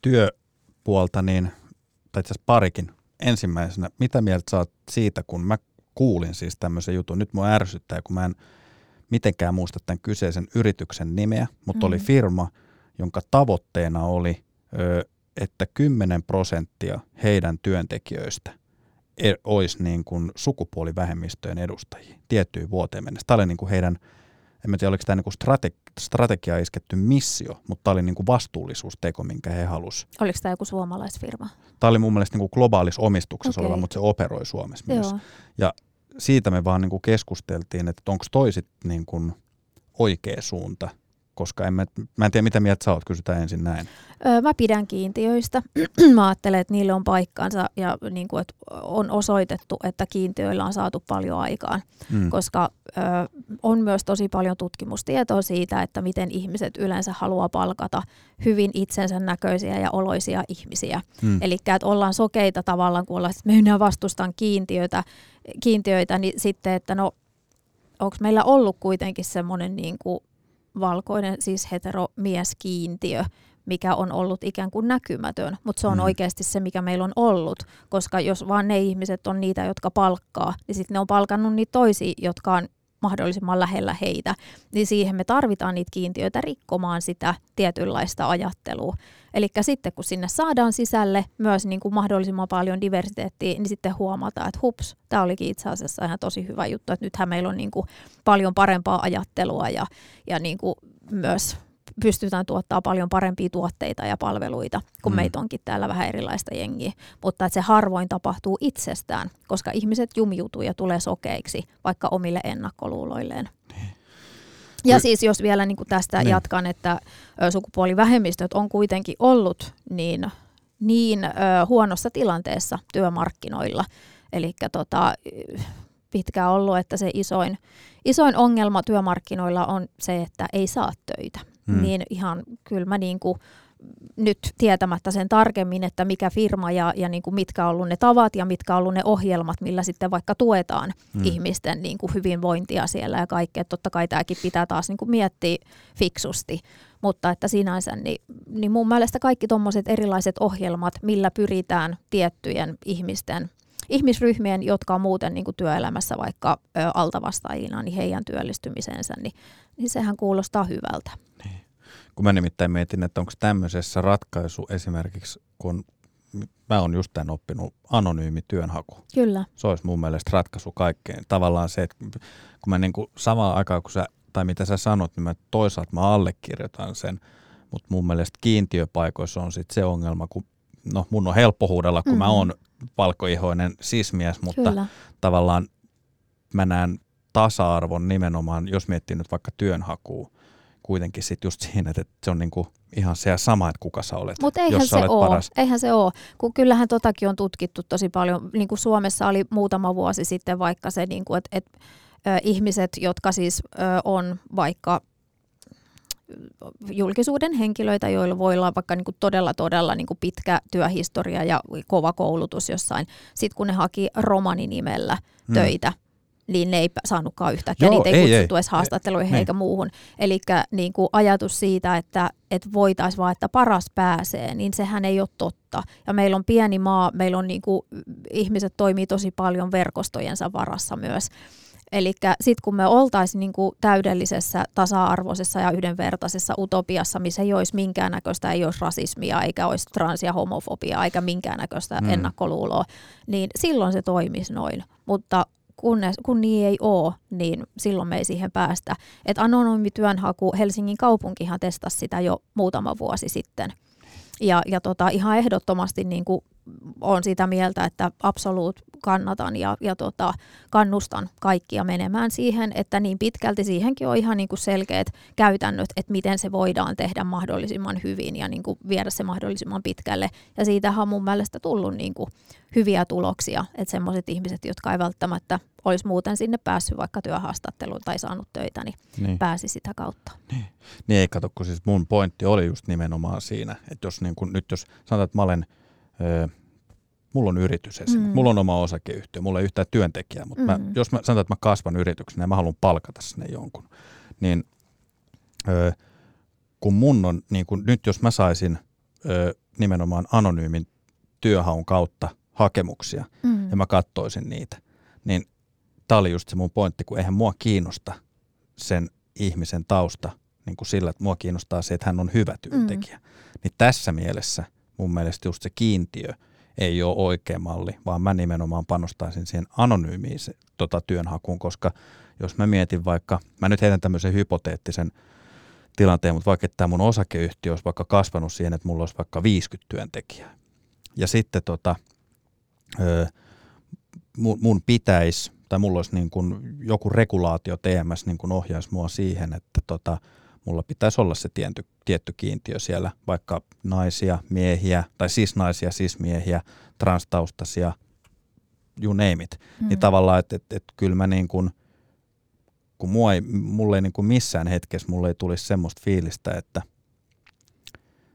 työpuolta, niin, tai itse asiassa parikin. Ensimmäisenä, mitä mieltä saat siitä, kun mä kuulin siis tämmöisen jutun, nyt mua ärsyttää, kun mä en mitenkään muista tämän kyseisen yrityksen nimeä, mutta mm. oli firma, jonka tavoitteena oli ö, että 10 prosenttia heidän työntekijöistä e, olisi niin kuin sukupuolivähemmistöjen edustajia tiettyyn vuoteen mennessä. Tämä oli niin kuin heidän, en tiedä oliko tämä niin kuin strate- strategia isketty missio, mutta tämä oli niin kuin vastuullisuusteko, minkä he halusivat. Oliko tämä joku suomalaisfirma? Tämä oli mun mielestä niin kuin globaalissa omistuksessa okay. oleva, mutta se operoi Suomessa Joo. myös. Ja siitä me vaan niin kuin keskusteltiin, että onko toisit niin kuin oikea suunta – koska en mä, mä en tiedä, mitä mieltä sä oot, kysytään ensin näin. Öö, mä pidän kiintiöistä. mä ajattelen, että niille on paikkansa ja niin kuin, että on osoitettu, että kiintiöillä on saatu paljon aikaan, mm. koska ö, on myös tosi paljon tutkimustietoa siitä, että miten ihmiset yleensä haluaa palkata hyvin itsensä näköisiä ja oloisia ihmisiä. Mm. Eli että ollaan sokeita tavallaan, kun ollaan, että minä vastustan kiintiöitä, kiintiöitä, niin sitten, että no onko meillä ollut kuitenkin semmoinen niin kuin valkoinen siis heteromieskiintiö, mikä on ollut ikään kuin näkymätön, mutta se on mm. oikeasti se, mikä meillä on ollut, koska jos vaan ne ihmiset on niitä, jotka palkkaa, niin sitten ne on palkannut niitä toisia, jotka on mahdollisimman lähellä heitä, niin siihen me tarvitaan niitä kiintiöitä rikkomaan sitä tietynlaista ajattelua. Eli sitten kun sinne saadaan sisälle myös niin kuin mahdollisimman paljon diversiteettiä, niin sitten huomataan, että hups, tämä olikin itse asiassa ihan tosi hyvä juttu, että nythän meillä on niin kuin paljon parempaa ajattelua ja, ja niin kuin myös pystytään tuottaa paljon parempia tuotteita ja palveluita, kun mm. meitä onkin täällä vähän erilaista jengiä. Mutta että se harvoin tapahtuu itsestään, koska ihmiset jumiutuu ja tulee sokeiksi vaikka omille ennakkoluuloilleen. Ja siis jos vielä niin kuin tästä niin. jatkan, että sukupuolivähemmistöt on kuitenkin ollut niin, niin ö, huonossa tilanteessa työmarkkinoilla. Eli tota, pitkään ollut, että se isoin, isoin ongelma työmarkkinoilla on se, että ei saa töitä. Hmm. Niin ihan kyllä mä niin kuin, nyt tietämättä sen tarkemmin, että mikä firma ja, ja niin kuin mitkä on ollut ne tavat ja mitkä on ollut ne ohjelmat, millä sitten vaikka tuetaan hmm. ihmisten niin kuin hyvinvointia siellä ja kaikkea. Totta kai tämäkin pitää taas niin kuin miettiä fiksusti, mutta että sinänsä niin, niin mun mielestä kaikki tuommoiset erilaiset ohjelmat, millä pyritään tiettyjen ihmisten ihmisryhmien, jotka on muuten niin kuin työelämässä vaikka ö, altavastaajina, niin heidän työllistymisensä, niin, niin sehän kuulostaa hyvältä. Niin. Kun mä nimittäin mietin, että onko tämmöisessä ratkaisu esimerkiksi, kun mä oon just tämän oppinut, anonyymi työnhaku. Kyllä. Se olisi mun mielestä ratkaisu kaikkeen. Tavallaan se, että kun mä niin kuin samaan aikaan, kun sä, tai mitä sä sanot, niin mä toisaalta mä allekirjoitan sen, mutta mun mielestä kiintiöpaikoissa on sitten se ongelma, kun no mun on helppo huudella, kun mm-hmm. mä oon palkoihoinen sismies, mutta Kyllä. tavallaan mä näen tasa-arvon nimenomaan, jos miettii nyt vaikka työnhakua, kuitenkin sit just siinä, että se on niinku ihan se sama, että kuka sä olet, Mutta eihän jos se olet ole. paras. Eihän se ole, kun kyllähän totakin on tutkittu tosi paljon. Niin kuin Suomessa oli muutama vuosi sitten vaikka se, niin että, ö, ihmiset, jotka siis ö, on vaikka julkisuuden henkilöitä, joilla voi olla vaikka niin kuin todella todella niin kuin pitkä työhistoria ja kova koulutus jossain. Sitten kun ne haki romaninimellä hmm. töitä, niin ne ei saanutkaan yhtäkkiä, Joo, niitä ei, ei kutsuttu ei, edes haastatteluihin ei, eikä niin. muuhun. Eli niin ajatus siitä, että, että voitaisiin vaan, että paras pääsee, niin sehän ei ole totta. Ja meillä on pieni maa, meillä on niin kuin, ihmiset toimii tosi paljon verkostojensa varassa myös. Eli sitten kun me oltaisiin niinku täydellisessä, tasa-arvoisessa ja yhdenvertaisessa utopiassa, missä ei olisi minkäännäköistä, ei olisi rasismia, eikä olisi trans- ja homofobiaa, eikä minkäännäköistä mm. ennakkoluuloa, niin silloin se toimisi noin. Mutta kun, ne, kun niin ei ole, niin silloin me ei siihen päästä. Et anonyymi työnhaku, Helsingin kaupunkihan testasi sitä jo muutama vuosi sitten. Ja, ja tota, ihan ehdottomasti niin kuin on sitä mieltä, että absoluut kannatan ja, ja tota, kannustan kaikkia menemään siihen, että niin pitkälti siihenkin on ihan niin kuin selkeät käytännöt, että miten se voidaan tehdä mahdollisimman hyvin ja niin kuin viedä se mahdollisimman pitkälle. Ja siitähän on mun mielestä tullut niin kuin hyviä tuloksia, että semmoiset ihmiset, jotka ei välttämättä olisi muuten sinne päässyt vaikka työhaastatteluun tai saanut töitä, niin, niin. pääsi sitä kautta. Niin. niin ei kato, kun siis mun pointti oli just nimenomaan siinä, että jos niin kun, nyt jos sanotaan, että mä olen mulla on yritys esimerkiksi, mm. mulla on oma osakeyhtiö, mulla ei yhtään työntekijää, mutta mm. mä, jos mä sanotaan, että mä kasvan yrityksenä ja mä haluan palkata sinne jonkun, niin ö, kun mun on, niin kun nyt jos mä saisin ö, nimenomaan anonyymin työhaun kautta hakemuksia mm. ja mä kattoisin niitä, niin tämä oli just se mun pointti, kun eihän mua kiinnosta sen ihmisen tausta niin kuin sillä, että mua kiinnostaa se, että hän on hyvä työntekijä. Mm. Niin tässä mielessä mun mielestä just se kiintiö – ei ole oikea malli, vaan mä nimenomaan panostaisin siihen anonyymiin tota, työnhakuun, koska jos mä mietin vaikka, mä nyt heitän tämmöisen hypoteettisen tilanteen, mutta vaikka tämä mun osakeyhtiö olisi vaikka kasvanut siihen, että mulla olisi vaikka 50 työntekijää. Ja sitten tota, mun, mun pitäisi, tai mulla olisi niin kuin joku regulaatio TMS niin kuin ohjaisi mua siihen, että tota, mulla pitäisi olla se tietty, tietty kiintiö siellä, vaikka naisia, miehiä, tai siis naisia, siis miehiä, transtaustaisia, you name it. Mm. Niin tavallaan, että et, et, kyllä mä niin kuin, kun mua ei, mulle ei niin kuin missään hetkessä mulle ei tulisi semmoista fiilistä, että,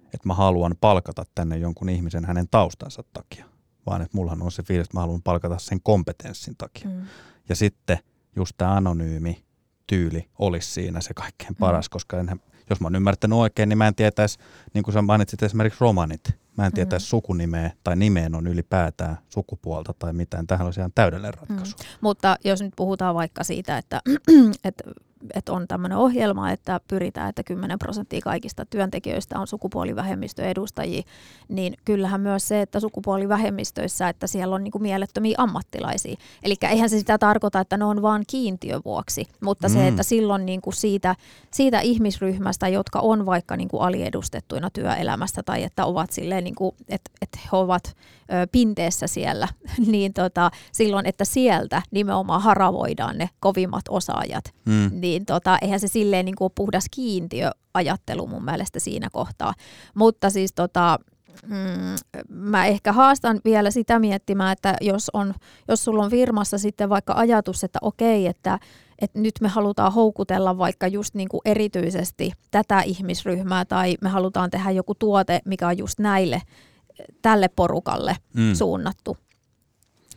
että mä haluan palkata tänne jonkun ihmisen hänen taustansa takia, vaan että mullahan on se fiilis, että mä haluan palkata sen kompetenssin takia. Mm. Ja sitten just tämä anonyymi tyyli olisi siinä se kaikkein paras, mm. koska enhän, jos mä oon ymmärtänyt oikein, niin mä en tietäisi, niin kuin sä mainitsit esimerkiksi romanit, mä en mm. tietäisi mm. sukunimeä tai nimeen on ylipäätään sukupuolta tai mitään. Tähän olisi ihan täydellinen ratkaisu. Mm. Mutta jos nyt puhutaan vaikka siitä, että, että että on tämmöinen ohjelma, että pyritään, että 10 prosenttia kaikista työntekijöistä on sukupuolivähemmistöedustajia, niin kyllähän myös se, että sukupuolivähemmistöissä, että siellä on niin kuin mielettömiä ammattilaisia. Eli eihän se sitä tarkoita, että ne on vain kiintiövuoksi, mutta mm. se, että silloin niin kuin siitä, siitä ihmisryhmästä, jotka on vaikka niin kuin aliedustettuina työelämästä tai että ovat silleen, niin kuin, että, että he ovat ö, pinteessä siellä, niin tota, silloin, että sieltä nimenomaan haravoidaan ne kovimmat osaajat, mm. niin tota, eihän se silleen niin kuin puhdas kiintiöajattelu mun mielestä siinä kohtaa. Mutta siis tota, mm, mä ehkä haastan vielä sitä miettimään, että jos, on, jos sulla on firmassa sitten vaikka ajatus, että okei, että, että nyt me halutaan houkutella vaikka just niin kuin erityisesti tätä ihmisryhmää tai me halutaan tehdä joku tuote, mikä on just näille, tälle porukalle mm. suunnattu,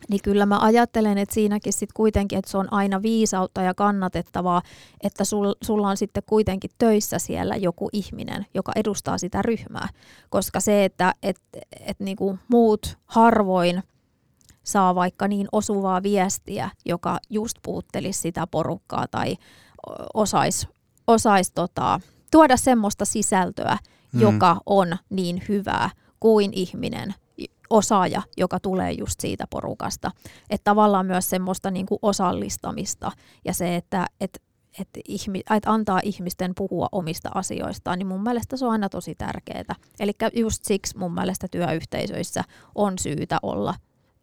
niin kyllä mä ajattelen, että siinäkin sitten kuitenkin, että se on aina viisautta ja kannatettavaa, että sul, sulla on sitten kuitenkin töissä siellä joku ihminen, joka edustaa sitä ryhmää. Koska se, että et, et niinku muut harvoin saa vaikka niin osuvaa viestiä, joka just puuttelisi sitä porukkaa tai osaisi osais tota, tuoda semmoista sisältöä, mm. joka on niin hyvää kuin ihminen, osaaja, joka tulee just siitä porukasta. Että tavallaan myös semmoista niin kuin osallistamista ja se, että et, et ihmi, et antaa ihmisten puhua omista asioistaan, niin mun mielestä se on aina tosi tärkeää. Eli just siksi mun mielestä työyhteisöissä on syytä olla,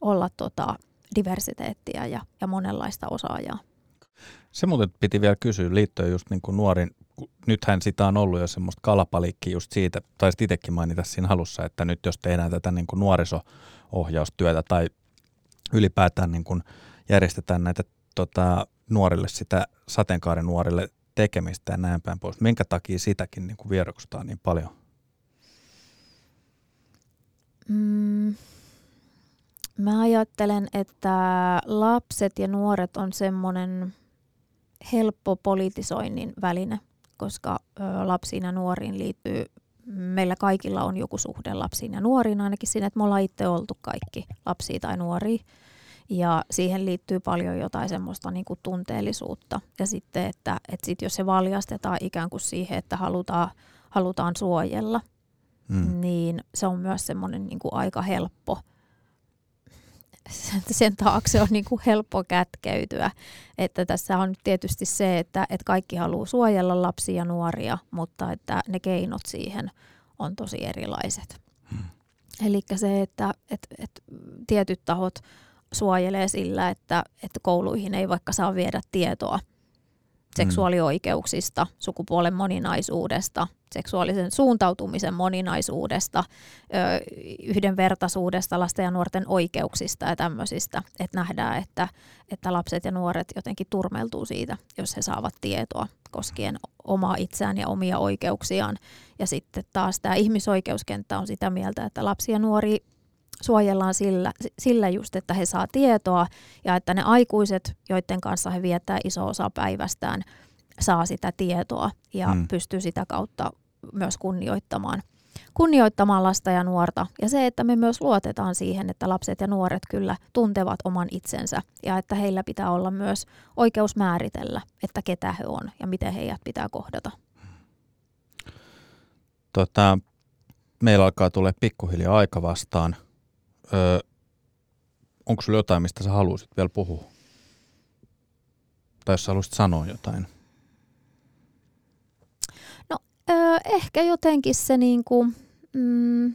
olla tota diversiteettiä ja, ja monenlaista osaajaa. Se muuten piti vielä kysyä liittyen just niin kuin nuorin nythän sitä on ollut jo semmoista kalapalikki just siitä, tai itsekin mainita siinä halussa, että nyt jos tehdään tätä niin kuin nuoriso-ohjaustyötä tai ylipäätään niin kuin järjestetään näitä tota, nuorille sitä sateenkaaren nuorille tekemistä ja näin päin pois. Minkä takia sitäkin niin kuin vieroksutaan niin paljon? Mm, mä ajattelen, että lapset ja nuoret on semmoinen helppo politisoinnin väline – koska lapsiin ja nuoriin liittyy, meillä kaikilla on joku suhde lapsiin ja nuoriin, ainakin siinä, että me ollaan itse oltu kaikki lapsia tai nuoria. Ja siihen liittyy paljon jotain semmoista niin kuin tunteellisuutta. Ja sitten, että, että sit jos se valjastetaan ikään kuin siihen, että halutaan, halutaan suojella, mm. niin se on myös semmoinen niin kuin aika helppo – sen taakse on niin kuin helppo kätkeytyä. Että tässä on tietysti se, että, että kaikki haluaa suojella lapsia ja nuoria, mutta että ne keinot siihen on tosi erilaiset. Hmm. Eli se, että, että, että tietyt tahot suojelee sillä, että, että kouluihin ei vaikka saa viedä tietoa – seksuaalioikeuksista, sukupuolen moninaisuudesta, seksuaalisen suuntautumisen moninaisuudesta, yhdenvertaisuudesta, lasten ja nuorten oikeuksista ja tämmöisistä. Että nähdään, että, että lapset ja nuoret jotenkin turmeltuu siitä, jos he saavat tietoa koskien omaa itseään ja omia oikeuksiaan. Ja sitten taas tämä ihmisoikeuskenttä on sitä mieltä, että lapsi ja nuori suojellaan sillä, sillä just, että he saa tietoa ja että ne aikuiset, joiden kanssa he viettää iso osa päivästään, saa sitä tietoa ja hmm. pystyy sitä kautta myös kunnioittamaan, kunnioittamaan lasta ja nuorta. Ja se, että me myös luotetaan siihen, että lapset ja nuoret kyllä tuntevat oman itsensä ja että heillä pitää olla myös oikeus määritellä, että ketä he on ja miten heidät pitää kohdata. Tota, meillä alkaa tulla pikkuhiljaa aika vastaan. Öö, onko sulla jotain, mistä sä haluaisit vielä puhua? Tai jos sä haluaisit sanoa jotain? No öö, ehkä jotenkin se, niinku, mm,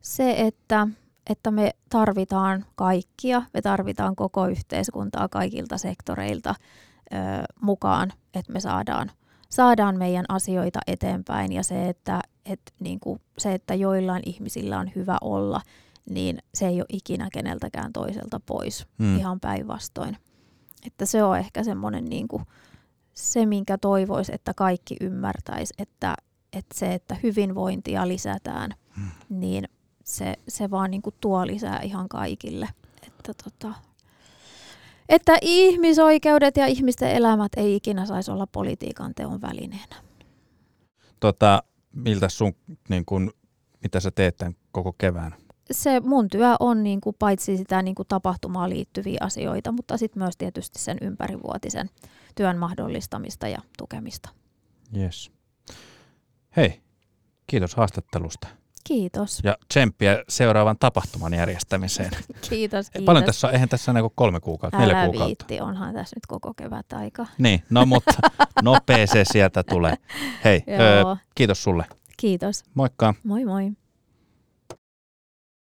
se että, että me tarvitaan kaikkia, me tarvitaan koko yhteiskuntaa kaikilta sektoreilta öö, mukaan, että me saadaan, saadaan meidän asioita eteenpäin ja se, että, et, niinku, se, että joillain ihmisillä on hyvä olla – niin se ei ole ikinä keneltäkään toiselta pois, hmm. ihan päinvastoin. Että se on ehkä semmoinen niin kuin, se, minkä toivoisi, että kaikki ymmärtäisi, että, että se, että hyvinvointia lisätään, hmm. niin se, se vaan niin kuin tuo lisää ihan kaikille. Että, tota, että ihmisoikeudet ja ihmisten elämät ei ikinä saisi olla politiikan teon välineenä. Tota, miltä sun, niin kun, mitä sä teet tämän koko kevään? Se mun työ on niin kuin paitsi sitä niin kuin tapahtumaan liittyviä asioita, mutta sitten myös tietysti sen ympärivuotisen työn mahdollistamista ja tukemista. Yes. Hei, kiitos haastattelusta. Kiitos. Ja tsemppiä seuraavan tapahtuman järjestämiseen. Kiitos, kiitos. Paljon tässä on, eihän tässä ole kolme kuukautta, Älä neljä kuukautta. viitti, onhan tässä nyt koko kevät aika. Niin, no mutta nopea se sieltä tulee. Hei, Joo, kiitos sulle. kiitos. Moikka. Moi moi.